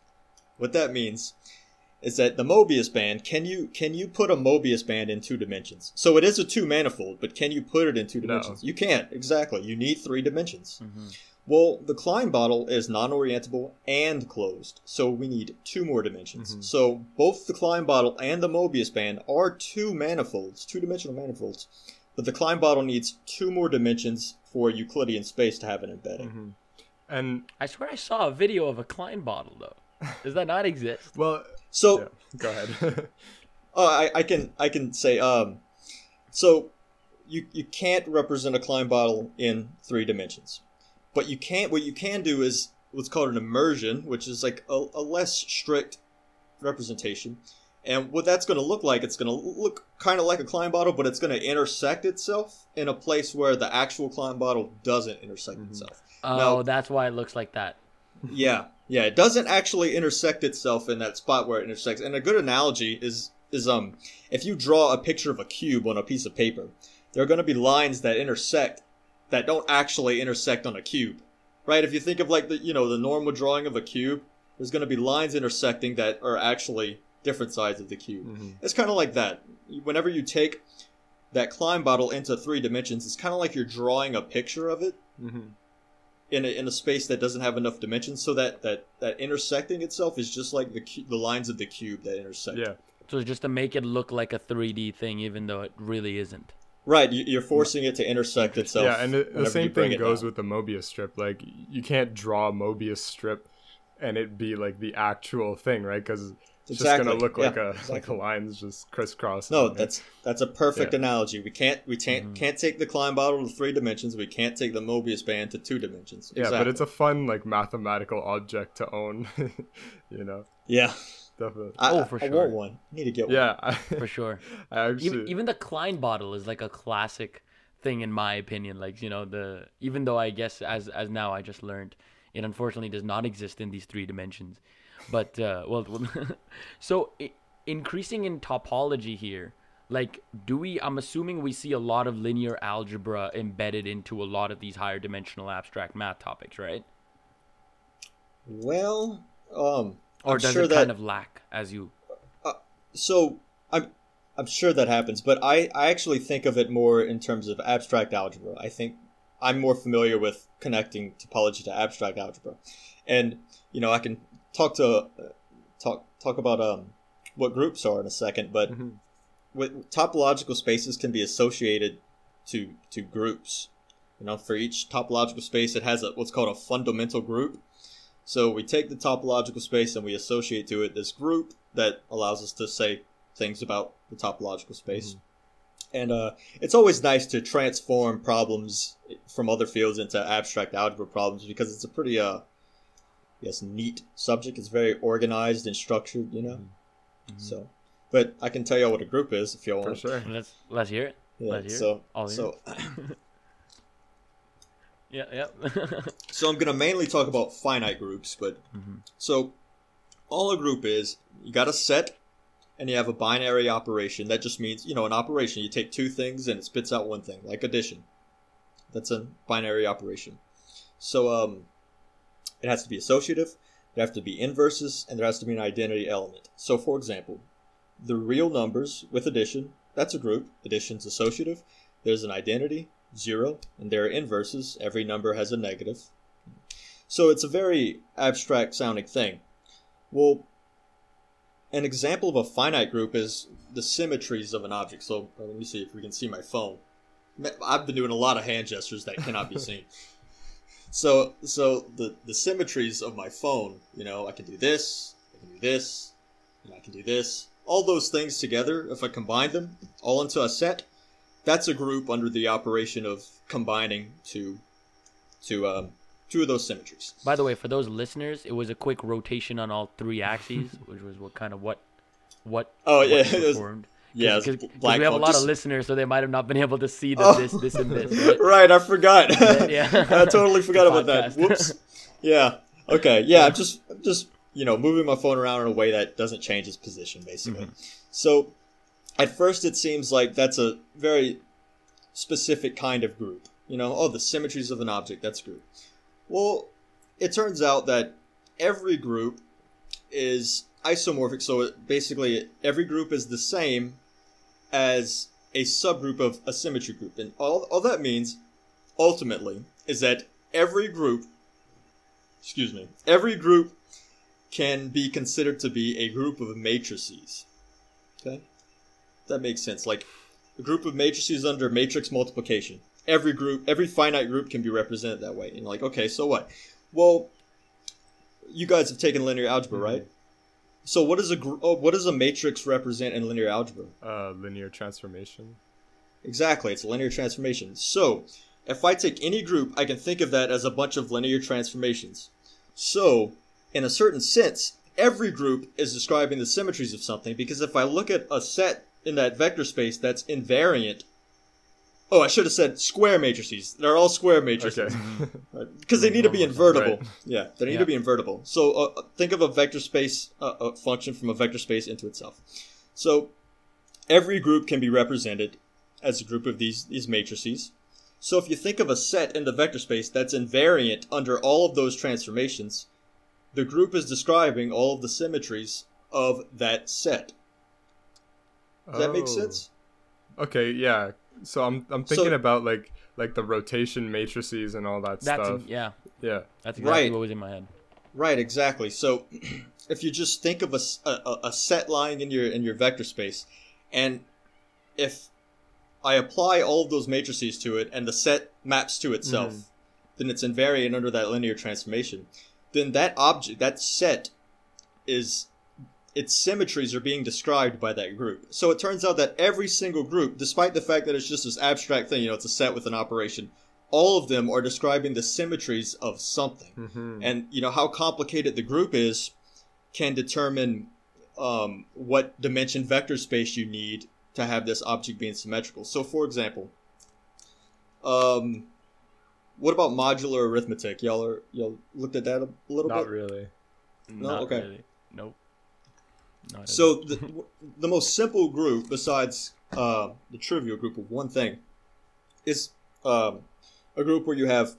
what that means is that the Mobius band can you can you put a Mobius band in two dimensions? So it is a two manifold, but can you put it in two No. dimensions? You can't exactly. You need three dimensions. Mm-hmm. Well, the Klein bottle is non-orientable and closed, so we need two more dimensions. Mhm. So both the Klein bottle and the Mobius band are two manifolds, two-dimensional manifolds, but the Klein bottle needs two more dimensions for Euclidean space to have an embedding. Mhm. And I swear I saw a video of a Klein bottle though. Does that not exist? well, So yeah, go ahead. Oh, I, I can I can say um, so you you can't represent a Klein bottle in three dimensions, but you can't. What you can do is what's called an immersion, which is like a, a less strict representation, And what that's going to look like, it's going to look kind of like a Klein bottle, but it's going to intersect itself in a place where the actual Klein bottle doesn't intersect itself. Oh, Now- that's why it looks like that. Yeah, yeah, it doesn't actually intersect itself in that spot where it intersects. And a good analogy is is um if you draw a picture of a cube on a piece of paper, there are going to be lines that intersect that don't actually intersect on a cube. Right? If you think of like the you know the normal drawing of a cube, there's going to be lines intersecting that are actually different sides of the cube. Mhm. It's kind of like that. Whenever you take that Klein bottle into three dimensions, it's kind of like you're drawing a picture of it Mhm. in a, in a space that doesn't have enough dimensions, so that that that intersecting itself is just like the cu- the lines of the cube that intersect. Yeah. So just to make it look like a 3D thing, even though it really isn't. Right, you, you're forcing it to intersect itself. yeah, and the, the same thing goes down. with the Mobius strip. Like, you can't draw a Mobius strip and it be like the actual thing, right? Because it's just gonna look like yeah, a like exactly. a lines just crisscross. No, that's that's a perfect Yeah. analogy. We can't we can't Mm-hmm. can't take the Klein bottle to three dimensions. We can't take the Mobius band to two dimensions. yeah, but it's a fun like mathematical object to own. you know, yeah. definitely. I, Oh, I- for I sure. want one. I need to get one. yeah, I, For sure. I actually even even the Klein bottle is like a classic thing in my opinion. Like you know the even though I guess as as now I just learned it unfortunately does not exist in these three dimensions. But uh, well, so i- increasing in topology here. Like, do we? I'm assuming we see a lot of linear algebra embedded into a lot of these higher dimensional abstract math topics, right? Well, um, Or I'm does sure it that kind of lack as you? so I'm I'm sure that happens, but I I actually think of it more in terms of abstract algebra. I think I'm more familiar with connecting topology to abstract algebra, and you know I can talk to uh, talk talk about um what groups are in a second, but Mhm. with topological spaces can be associated to to groups. You know, for each topological space, it has a, what's called a fundamental group. So we take the topological space and we associate to it this group that allows us to say things about the topological space. And uh, it's always nice to transform problems from other fields into abstract algebra problems because it's a pretty, uh, yes, neat subject. It's very organized and structured, you know. So, but I can tell y'all what a group is if you for want. sure. Let's let's hear it. Yeah, Let's hear it. so, All so, Yeah, yeah. so I'm going to mainly talk about finite groups, but Mhm. so all a group is you got a set and you have a binary operation. That just means, you know, an operation. You take two things and it spits out one thing, like addition. That's a binary operation. So um, it has to be associative, there have to be inverses, and there has to be an identity element. So, for example, the real numbers with addition, that's a group. Addition's associative. There's an identity, zero, and there are inverses. Every number has a negative. So it's a very abstract sounding thing. Well, an example of a finite group is the symmetries of an object. So uh, let me see if we can see my phone. I've been doing a lot of hand gestures that cannot be seen. So, so the the symmetries of my phone. You know, I can do this, I can do this, and I can do this. All those things together, if I combine them all into a set, that's a group under the operation of combining to to um, two of those symmetries. By the way, for those listeners, it was a quick rotation on all three axes, which was what kind of what what Oh, what yeah, you it was- performed. Yeah, because black we have a lot Just- of listeners, so they might have not been able to see the, Oh. this, this, and this. Right? right, I forgot. Yeah. I totally forgot about that. Whoops. Yeah. Okay. Yeah. I'm just, I'm just, you know, moving my phone around in a way that doesn't change its position, basically. Mm-hmm. So, at first, it seems like that's a very specific kind of group. You know, oh, the symmetries of an object, that's a group. Well, it turns out that every group is isomorphic. So, it, basically, every group is the same as a subgroup of a symmetry group. And all, all that means, ultimately, is that every group, excuse me, every group can be considered to be a group of matrices. Okay? That makes sense. Like, a group of matrices under matrix multiplication. Every group, every finite group can be represented that way. And like, okay, so what? Well, you guys have taken linear algebra, mm-hmm. right? So what does a oh, what does a matrix represent in linear algebra? Uh, linear transformation. Exactly, it's a linear transformation. So, if I take any group, I can think of that as a bunch of linear transformations. So, in a certain sense, every group is describing the symmetries of something because if I look at a set in that vector space that's invariant. Oh, I should have said square matrices. They're all square matrices Okay. because they need to be invertible. Right. Yeah, they need Yeah. to be invertible. So uh, think of a vector space, uh, a function from a vector space into itself. So every group can be represented as a group of these these matrices. So if you think of a set in the vector space that's invariant under all of those transformations, the group is describing all of the symmetries of that set. Does that make Oh. sense? Okay, yeah. So I'm I'm So- thinking about like like the rotation matrices and all that That's stuff. yeah. Yeah. That's exactly Right. what was in my head. Right, exactly. So, if you just think of a a set lying in your in your vector space, and if I apply all of those matrices to it, and the set maps to itself, Mhm. then it's invariant under that linear transformation. Then that object, that set, is its symmetries are being described by that group. So it turns out that every single group, despite the fact that it's just this abstract thing, you know, it's a set with an operation, all of them are describing the symmetries of something hmm and you know how complicated the group is can determine um, what dimension vector space you need to have this object being symmetrical. So, for example, um, what about modular arithmetic? Y'all are y'all looked at that a little bit? Not bit. really. Not okay. really. Nope. So the, the most simple group, besides uh, the trivial group of one thing, is um, a group where you have,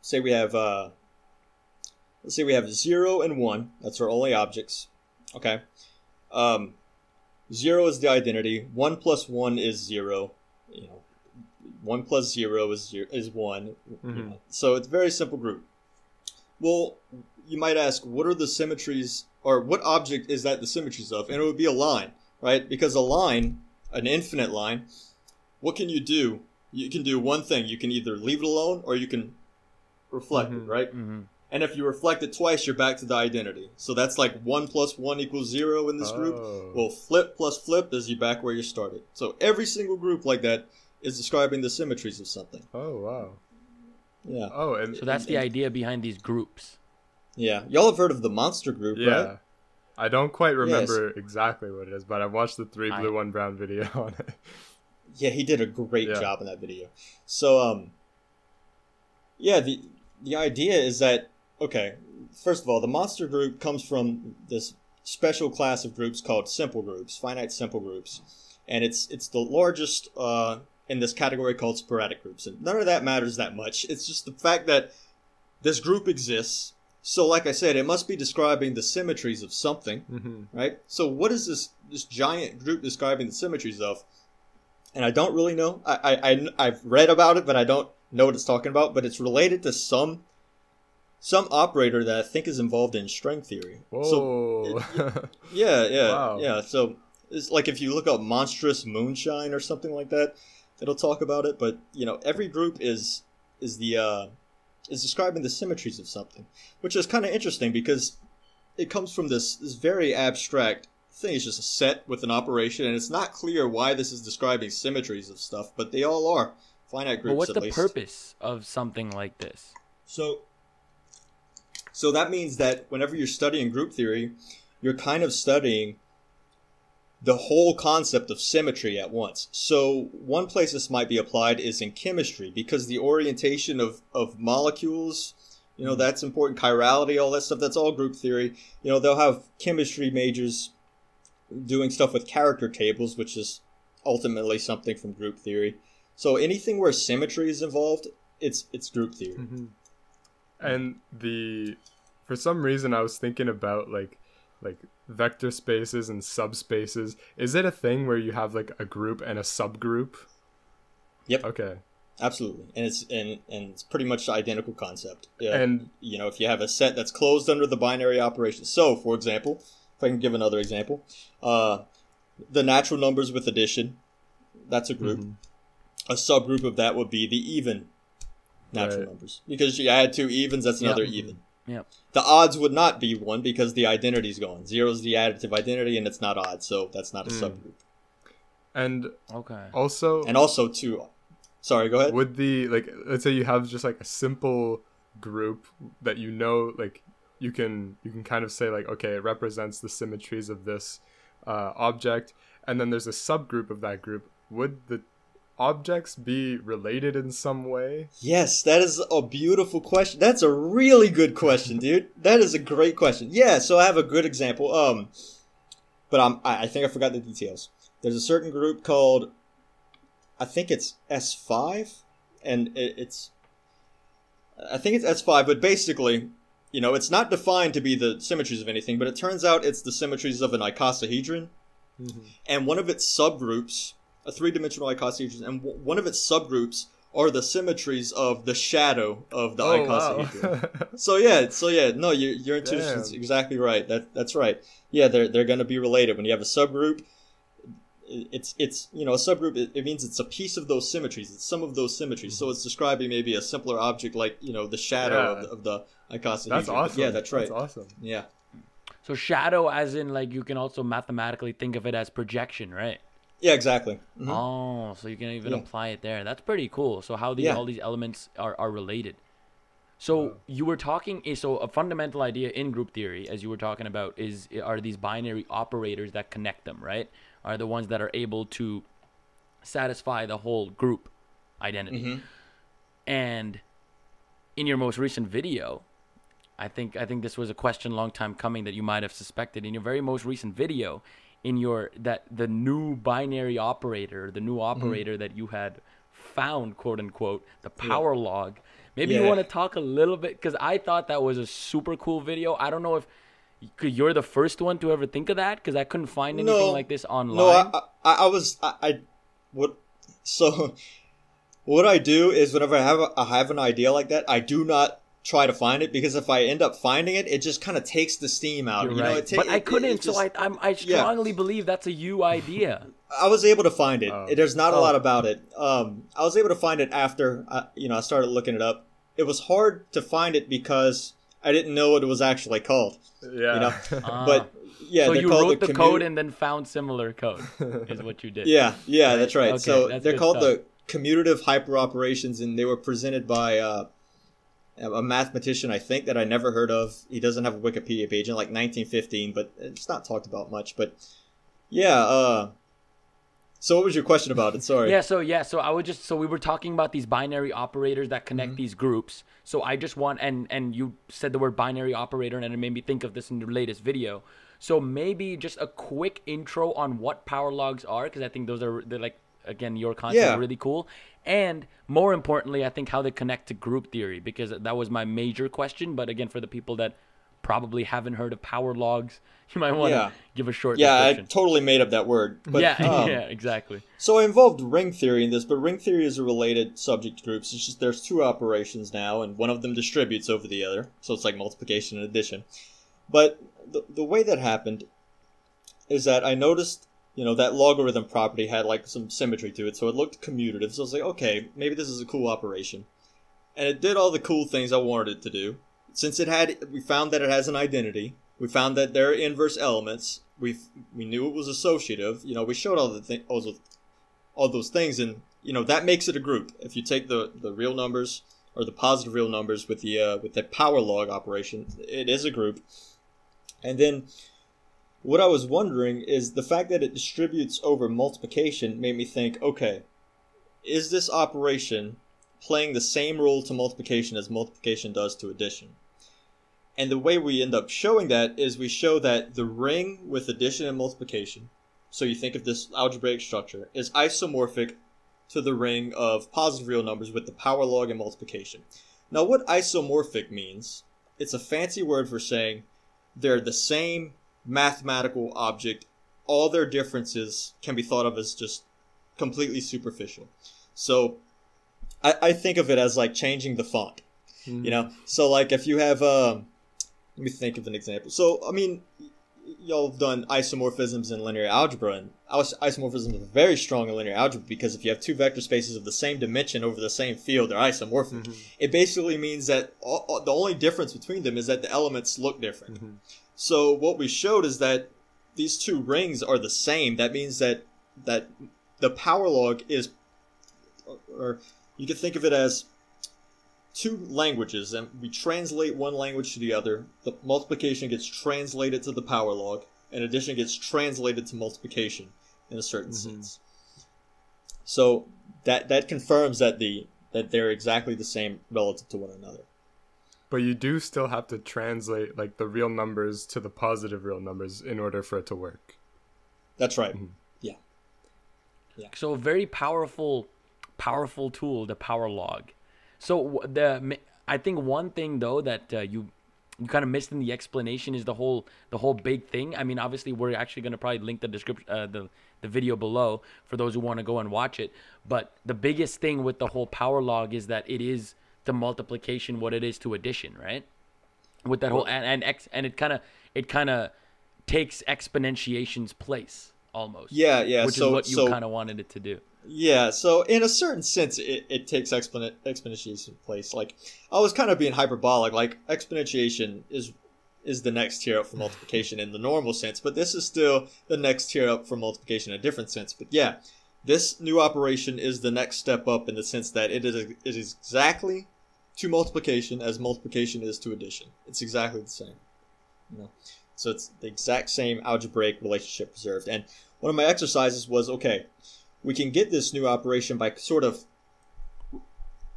say, we have, uh, let's say we have zero and one. That's our only objects. Okay. Um, zero is the identity. One plus one is zero. You know, one plus zero is zero, is one. you Mhm. know. So it's a very simple group. Well, you might ask, what are the symmetries, or what object is that the symmetries of? And it would be a line, right? Because a line, an infinite line, what can you do? You can do one thing. You can either leave it alone or you can reflect Mhm. it, right? hmm And if you reflect it twice, you're back to the identity. So that's like one plus one equals zero in this group. Oh. Well, flip plus flip is you back where you started. So every single group like that is describing the symmetries of something. oh wow. Yeah. Oh, and So that's the idea behind these groups. Yeah. Y'all have heard of the monster group, yeah. right? I don't quite remember exactly what it is, but I watched the three I- blue one brown video on it. Yeah, he did a great Yeah. job in that video. So, um, yeah, the the idea is that okay, first of all, the monster group comes from this special class of groups called simple groups, finite simple groups, and it's it's the largest uh, in this category called sporadic groups. And none of that matters that much. It's just the fact that this group exists. So, like I said, it must be describing the symmetries of something hmm right? So what is this this giant group describing the symmetries of? And I don't really know. I, I, I have read about it, but I don't know what it's talking about. But it's related to some some operator that I think is involved in string theory. So Whoa. yeah, yeah, Wow. yeah. So it's like if you look up monstrous moonshine or something like that, it'll talk about it. But you know, every group is is the uh, is describing the symmetries of something, which is kind of interesting because it comes from this this very abstract thing. It's just a set with an operation, and it's not clear why this is describing symmetries of stuff, but they all are finite groups. But what's at the least. purpose of something like this? So, so that means that whenever you're studying group theory, you're kind of studying the whole concept of symmetry at once. So, one place this might be applied is in chemistry because the orientation of, of molecules, you know, that's important. Chirality, all that stuff, that's all group theory. You know, they'll have chemistry majors doing stuff with character tables, which is ultimately something from group theory. So, anything where symmetry is involved, it's it's group theory. Mhm. And the for some reason I was thinking about like like vector spaces and subspaces. Is it a thing where you have like a group and a subgroup? Yep. Okay. Absolutely, and it's and and it's pretty much the identical concept. Yeah. And you know, if you have a set that's closed under the binary operation. So, for example, if I can give another example, uh, the natural numbers with addition, that's a group. Mhm. A subgroup of that would be the even natural Right. numbers because you add two evens, that's another Yep. even. Yep. The odds would not be one because the identity's gone. Zero is the additive identity, and it's not odd, so that's not a Mm. subgroup. and Okay. also And also, two. Sorry, go ahead. would the like let's say you have just like a simple group that you know like you can you can kind of say like okay it represents the symmetries of this uh, object and then there's a subgroup of that group would the objects be related in some way Yes, that is a beautiful question. That's a really good question, dude. That is a great question. Yeah, so I have a good example. Um, but I'm, I I think I forgot the details. There's a certain group called, I think it's S5, and it, it's, I think it's S5, but basically, you know, it's not defined to be the symmetries of anything, but it turns out it's the symmetries of an icosahedron, and one of its subgroups, a three-dimensional icosahedron, and w- one of its subgroups are the symmetries of the shadow of the oh wow icosahedron. So yeah, so yeah, no, your your intuition's Damn. exactly right. That that's right. Yeah, they're they're gonna be related. When you have a subgroup, it's it's you know a subgroup. It, it means it's a piece of those symmetries. It's some of those symmetries. So it's describing maybe a simpler object like you know the shadow Yeah. of, the, of the icosahedron. that's But awesome Yeah, that's right. that's awesome Yeah, So shadow, as in like you can also mathematically think of it as projection, right? Yeah, exactly. Mhm. Oh, so you can even Yeah. apply it there. That's pretty cool. So how these Yeah. all these elements are, are related. So you were talking. eh, So a fundamental idea in group theory, as you were talking about, is eh, are these binary operators that connect them, right? Are the ones that are able to satisfy the whole group identity. Mhm. And in your most recent video, I think I think this was a question long time coming that you might have suspected. In your very most recent video, in your that the new binary operator, the new Mm-hmm. operator that you had found, quote unquote, the power log. Maybe you want to talk a little bit because I thought that was a super cool video. I don't know if you're the first one to ever think of that because I couldn't find anything No. like this online. No, I, I, I was I, I what so what I do is whenever I have a, I have an idea like that, I do not try to find it because if I end up finding it, it just kind of takes the steam out. You're you right. know, it ta- but I it- it- couldn't, it so just- I I'm, I Yeah. strongly believe that's a you idea. I was able to find it. Oh. There's not a Oh. lot about it. Um, I was able to find it after I, you know I started looking it up. It was hard to find it because I didn't know what it was actually called. yeah You know, Ah. but yeah, so you called wrote the, commu- code and then found similar code is what you did. Yeah, yeah, that's right. Okay, so that's they're called stuff. the commutative hyperoperations, and they were presented by uh, a mathematician I think that I never heard of. He doesn't have a Wikipedia page in like 1915, but it's not talked about much. But yeah, uh, so what was your question about it? Sorry. Yeah, so yeah, so I would just so we were talking about these binary operators that Mm-hmm. connect these groups. So I just want and and you said the word binary operator and it made me think of this in your latest video. So maybe just a quick intro on what power logs are because I think those are they're like again your concept Yeah. really cool. And more importantly, I think how they connect to group theory because that was my major question, but again for the people that probably haven't heard of power logs, you might want to Yeah. give a short Yeah, I totally made up that word. But, yeah, um, yeah, exactly. So I involved ring theory in this, but ring theory is a related subject groups. It's just there's two operations now, and one of them distributes over the other. So it's like multiplication and addition. But the, the way that happened is that I noticed, you know, that logarithm property had like some symmetry to it, so it looked commutative. So I was like, okay, maybe this is a cool operation. And it did all the cool things I wanted it to do. Since it had, we found that it has an identity. We found that there are inverse elements. We we knew it was associative. You know, we showed all the thing, all those, all those things, and you know that makes it a group. If you take the the real numbers or the positive real numbers with the uh, with the power log operation, it is a group. And then what I was wondering is the fact that it distributes over multiplication made me think, okay, is this operation playing the same role to multiplication as multiplication does to addition? And the way we end up showing that is we show that the ring with addition and multiplication, so you think of this algebraic structure, is isomorphic to the ring of positive real numbers with the power log and multiplication. Now, what isomorphic means, it's a fancy word for saying they're the same mathematical object. All their differences can be thought of as just completely superficial. So I, I think of it as like changing the font. You mm-hmm. know? So like if you have um let me think of an example. So I mean y'all have done isomorphisms in linear algebra and isomorphisms are very strong in linear algebra because if you have two vector spaces of the same dimension over the same field, they're isomorphic. Mm-hmm. It basically means that all, all- the only difference between them is that the elements look different. Mm-hmm. So what we showed is that these two rings are the same. That means that that the power log is, or you could think of it as two languages and we translate one language to the other, the multiplication gets translated to the power log, and addition gets translated to multiplication in a certain Mhm. sense. So that that confirms that the that they're exactly the same relative to one another. But you do still have to translate like the real numbers to the positive real numbers in order for it to work. That's right. Mhm. So a very powerful, powerful tool, the power log. So the I think one thing though that uh, you you kind of missed in the explanation is the whole the whole big thing. I mean, obviously we're actually going to probably link the description uh, the the video below for those who want to go and watch it. But the biggest thing with the whole power log is that it is the multiplication what it is to addition, right? With that whole and and x and it kind of it kind of takes exponentiation's place almost. Yeah, yeah. Which so is what you so kind of wanted it to do. Yeah, so in a certain sense, it, it takes exponent exponentiation place. Like I was kind of being hyperbolic. Like exponentiation is is the next tier up for multiplication in the normal sense, but this is still the next tier up for multiplication in a different sense. But yeah, this new operation is the next step up in the sense that it is it is exactly to multiplication as multiplication is to addition. It's exactly the same. You know, so it's the exact same algebraic relationship preserved. And one of my exercises was okay we can get this new operation by sort of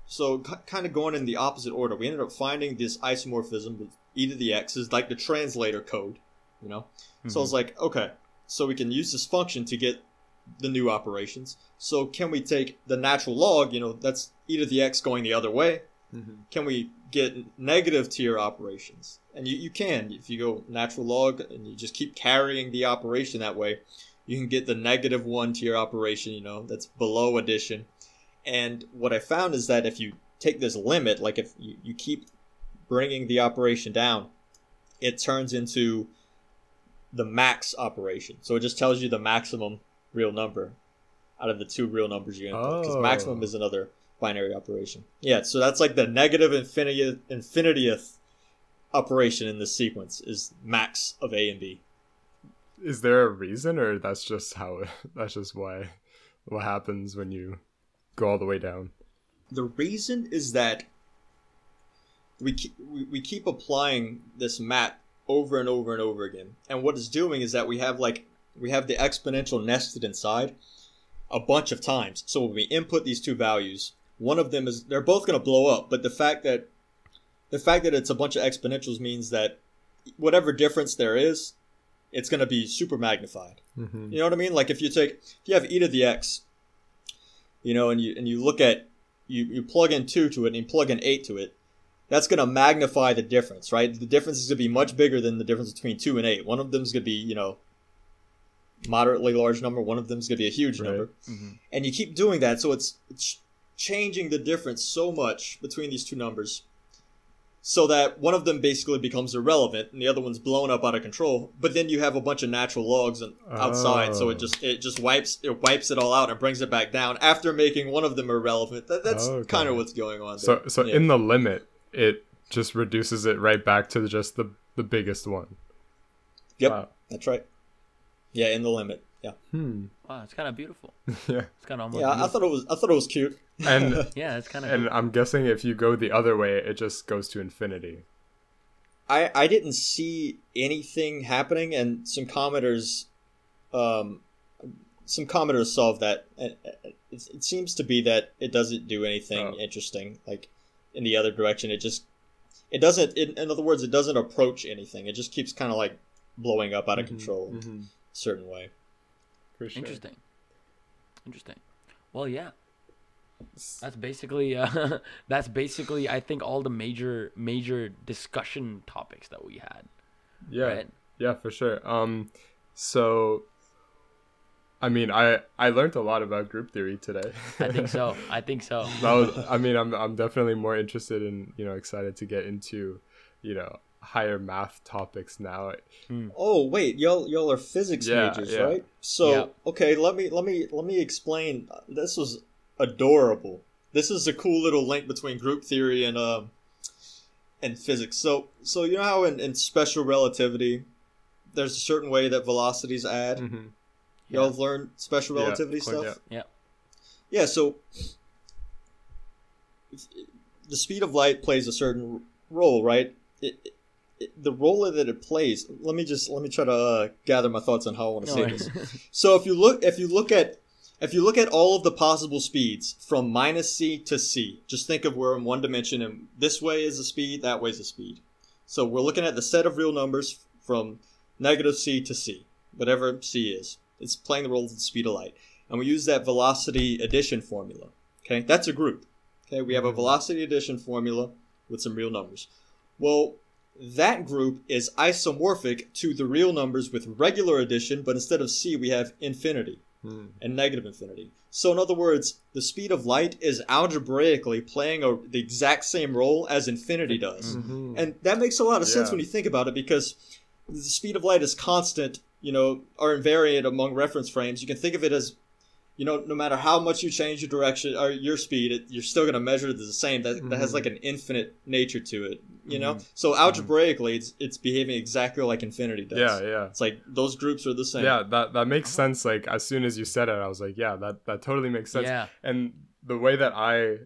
so kind of going in the opposite order we ended up finding this isomorphism with e to the x is like the translator code you know so mm-hmm. i was like okay so we can use this function to get the new operations so can we take the natural log you know that's e to the x going the other way Mhm. can we get negative tier operations and you, you can if you go natural log and you just keep carrying the operation that way you can get the negative one tier operation you know that's below addition and what i found is that if you take this limit like if you, you keep bringing the operation down it turns into the max operation so it just tells you the maximum real number out of the two real numbers you're going to put because Oh. maximum is another binary operation yeah so that's like the negative infinity infinitieth operation in this sequence is max of a and b Is there a reason, or that's just how? That's just why. What happens when you go all the way down? the reason is that we keep, we, we keep applying this mat over and over and over again and what it's doing is that we have like we have the exponential nested inside a bunch of times so when we input these two values one of them is they're both going to blow up but the fact that the fact that it's a bunch of exponentials means that whatever difference there is it's going to be super magnified Mm-hmm. you know what I mean? Like if you take if you have e to the x, you know, and you and you look at you you plug in two to it and you plug in eight to it, that's gonna magnify the difference, right? The difference is gonna be much bigger than the difference between two and eight. One of them is gonna be, you know, moderately large number. One of them is gonna be a huge Right. number, Mhm. and you keep doing that, so it's, it's changing the difference so much between these two numbers. So that one of them basically becomes irrelevant, and the other one's blown up out of control. But then you have a bunch of natural logs and outside, so Oh. it just it just wipes it wipes it all out and brings it back down after making one of them irrelevant. That, that's Okay. kind of what's going on. So so Yeah. in the limit, it just reduces it right back to just the the biggest one. yep, Wow. that's right. Yeah, in the limit. Yeah, Hmm. Wow, it's kind of beautiful. yeah. It's kind of almost. yeah. I thought it was I thought it was cute. And yeah, it's kind of. and I'm guessing if you go the other way, it just goes to infinity. I I didn't see anything happening, and some commenters, um, some commenters solved that. And it, it seems to be that it doesn't do anything Oh. interesting, like in the other direction. It just it doesn't. In, in other words, it doesn't approach anything. It just keeps kind of like blowing up out of control in Mhm. a certain way. For sure. Interesting. Interesting. Well, yeah. That's basically uh, that's basically I think all the major major discussion topics that we had. Yeah. Right. Yeah, for sure. Um, so, I mean, I I learned a lot about group theory today. I think so. I think so. that was, I mean, I'm I'm definitely more interested in you know excited to get into, you know, higher math topics now. Oh wait, y'all y'all are physics Yeah, majors, yeah. right? So Yeah. okay, let me let me let me explain. This was adorable. This is a cool little link between group theory and um and physics. So so you know how in, in special relativity, there's a certain way that velocities add. Mm-hmm. Y'all Yeah. have learned special relativity of course, stuff. yeah. Yeah, so the speed of light plays a certain role, right? It, it, the role that it plays. Let me just let me try to uh, gather my thoughts on how I want to say this. So if you look if you look at if you look at all of the possible speeds from minus c to c, just think of we're in one dimension and this way is a speed, that way is a speed. So we're looking at the set of real numbers from negative c to c, whatever c is. It's playing the role of the speed of light. And we use that velocity addition formula. Okay, that's a group. Okay, we have a velocity addition formula with some real numbers. Well, that group is isomorphic to the real numbers with regular addition, but instead of c, we have infinity and negative infinity. So, in other words, the speed of light is algebraically playing a, the exact same role as infinity does. Mhm. And that makes a lot of sense when you think about it because the speed of light is constant, you know, or invariant among reference frames. You can think of it as, you know, no matter how much you change your direction or your speed, it, you're still going to measure it the same. That, that has like an infinite nature to it, you know? Mhm. So algebraically, it's, it's behaving exactly like infinity does. Yeah, yeah. It's like those groups are the same. Yeah, that that makes sense. Like as soon as you said it, I was like, yeah, that that totally makes sense. Yeah. And the way that I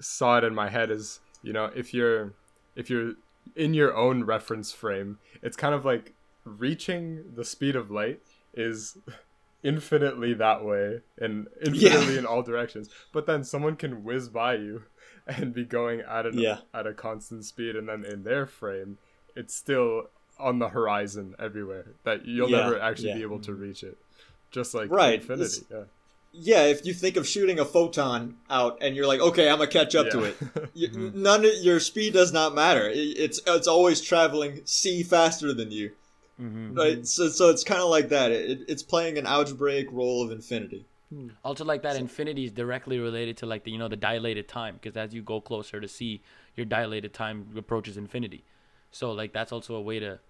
saw it in my head is, you know, if you're if you're in your own reference frame, it's kind of like reaching the speed of light is infinitely that way and infinitely in all directions. But then someone can whiz by you and be going at an Yeah. at a constant speed and then in their frame it's still on the horizon everywhere that you'll Yeah, never actually yeah. be able to reach it. Just like Right, infinity. it's- Yeah. Yeah, if you think of shooting a photon out and you're like, okay, I'm gonna catch up to it. You, mm-hmm. None of your speed does not matter. It- It's it's always traveling c faster than you, hmm right? So so it's kind of like that. It, it's playing an algebraic role of infinity. Also, like that, infinity is directly related to like the you know the dilated time because as you go closer to C, your dilated time approaches infinity. So like that's also a way to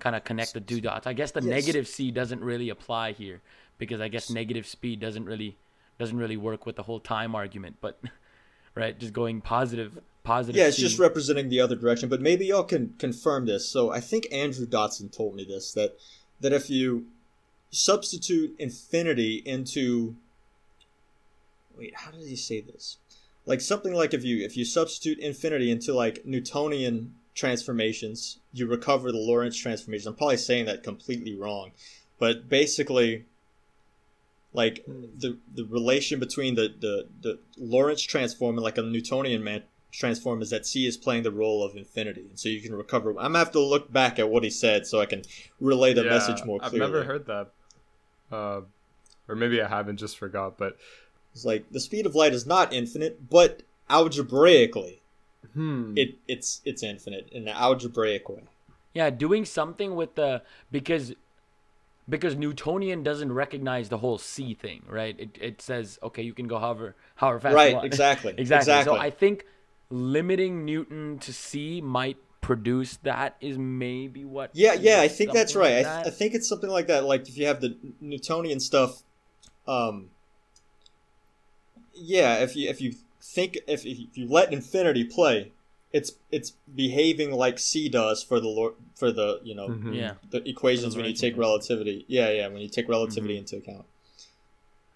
kind of connect the two dots. I guess the Yes. negative C doesn't really apply here because I guess negative speed doesn't really doesn't really work with the whole time argument. But right, just going positive, positive. Yeah, it's C. just representing the other direction. But maybe y'all can confirm this. So I think Andrew Dotson told me this that that if you substitute infinity into wait, how did he say this? Like something like if you if you substitute infinity into like Newtonian transformations, you recover the Lorentz transformation. I'm probably saying that completely wrong, but basically like hmm. the the relation between the the, the Lorentz transform and like a Newtonian man transform is that C is playing the role of infinity, and so you can recover. I'm gonna have to look back at what he said so I can relay the Yeah, message more clearly. I've never heard that. Uh, or maybe I haven't, just forgot. But It's like the speed of light is not infinite, but algebraically, hmm, it it's it's infinite in an algebraic way. Yeah, doing something with the because because Newtonian doesn't recognize the whole C thing, right? It it says okay, you can go however however fast you Right, want. exactly, exactly. exactly. So I think limiting Newton to C might produce that is maybe what. Yeah, yeah, I think that's right. like I, th- that. I think it's something like that. Like if you have the Newtonian stuff, um, yeah. If you if you think if if you let infinity play, it's it's behaving like C does for the lor- for the you know Mhm. yeah. the equations the when you take relativity. Yeah, yeah. When you take relativity Mhm. into account.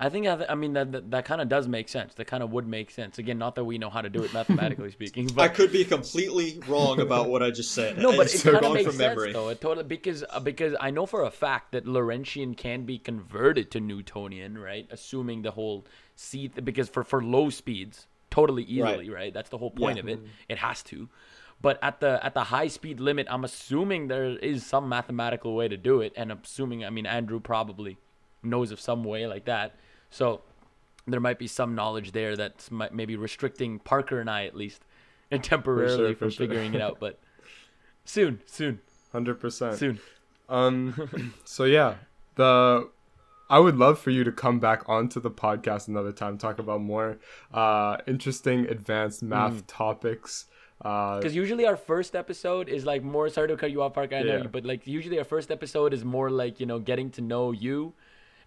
I think I, I mean that that, that kind of does make sense. That kind of would make sense. Again, not that we know how to do it mathematically speaking, I could be completely wrong about what I just said. no, but It's it kind of makes sense memory. though. It totally because because I know for a fact that Lorentzian can be converted to Newtonian, right? Assuming the whole C th- because for for low speeds, totally easily, right? That's the whole point Yeah. of it. It has to. But at the at the high speed limit, I'm assuming there is some mathematical way to do it, and assuming I mean Andrew probably knows of some way like that. So there might be some knowledge there that's mi- maybe restricting Parker and I at least, and temporarily for from sure. figuring it out. But soon, soon, hundred percent. soon. Um, so yeah, the I would love for you to come back onto the podcast another time, talk about more uh, interesting advanced math topics. Uh, Because usually our first episode is like more. Sorry to cut you off, Parker. I know you, but like usually our first episode is more like you know getting to know you,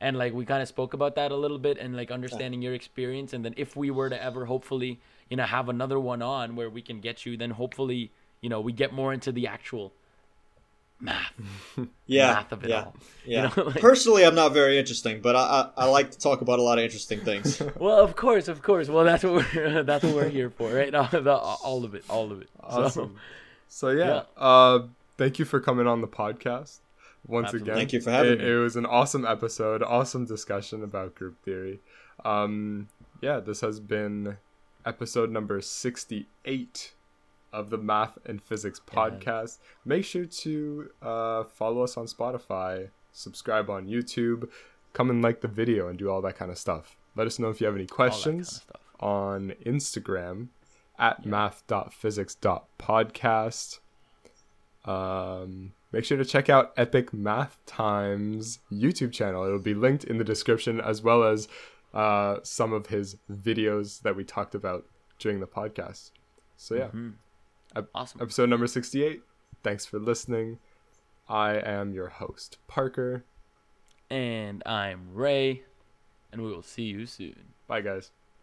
and like we kind of spoke about that a little bit and like understanding your experience. And then if we were to ever hopefully you know have another one on where we can get you, then hopefully you know we get more into the actual math. Yeah, Math of it yeah, all. yeah. know, like- Personally, I'm not very interesting, but I, I I like to talk about a lot of interesting things. Well, of course, of course. Well, that's what we're that's what we're here for, right? The, all of it, all of it. So, Awesome. So yeah, uh, thank you for coming on the podcast once Absolutely. again. Thank you for having it, me. It was an awesome episode, awesome discussion about group theory. Um, yeah, this has been episode number sixty-eight of the Math and Physics podcast. Make sure to uh, follow us on Spotify, subscribe on YouTube, come and like the video, and do all that kind of stuff. Let us know if you have any all that kind of questions on Instagram at math.physics.podcast. Um, make sure to check out Epic Math Time's YouTube channel. It'll be linked in the description as well as uh, some of his videos that we talked about during the podcast. So yeah, Awesome. episode number 68. Thanks for listening. I am your host, Parker. And I'm Ray, and we will see you soon. Bye guys.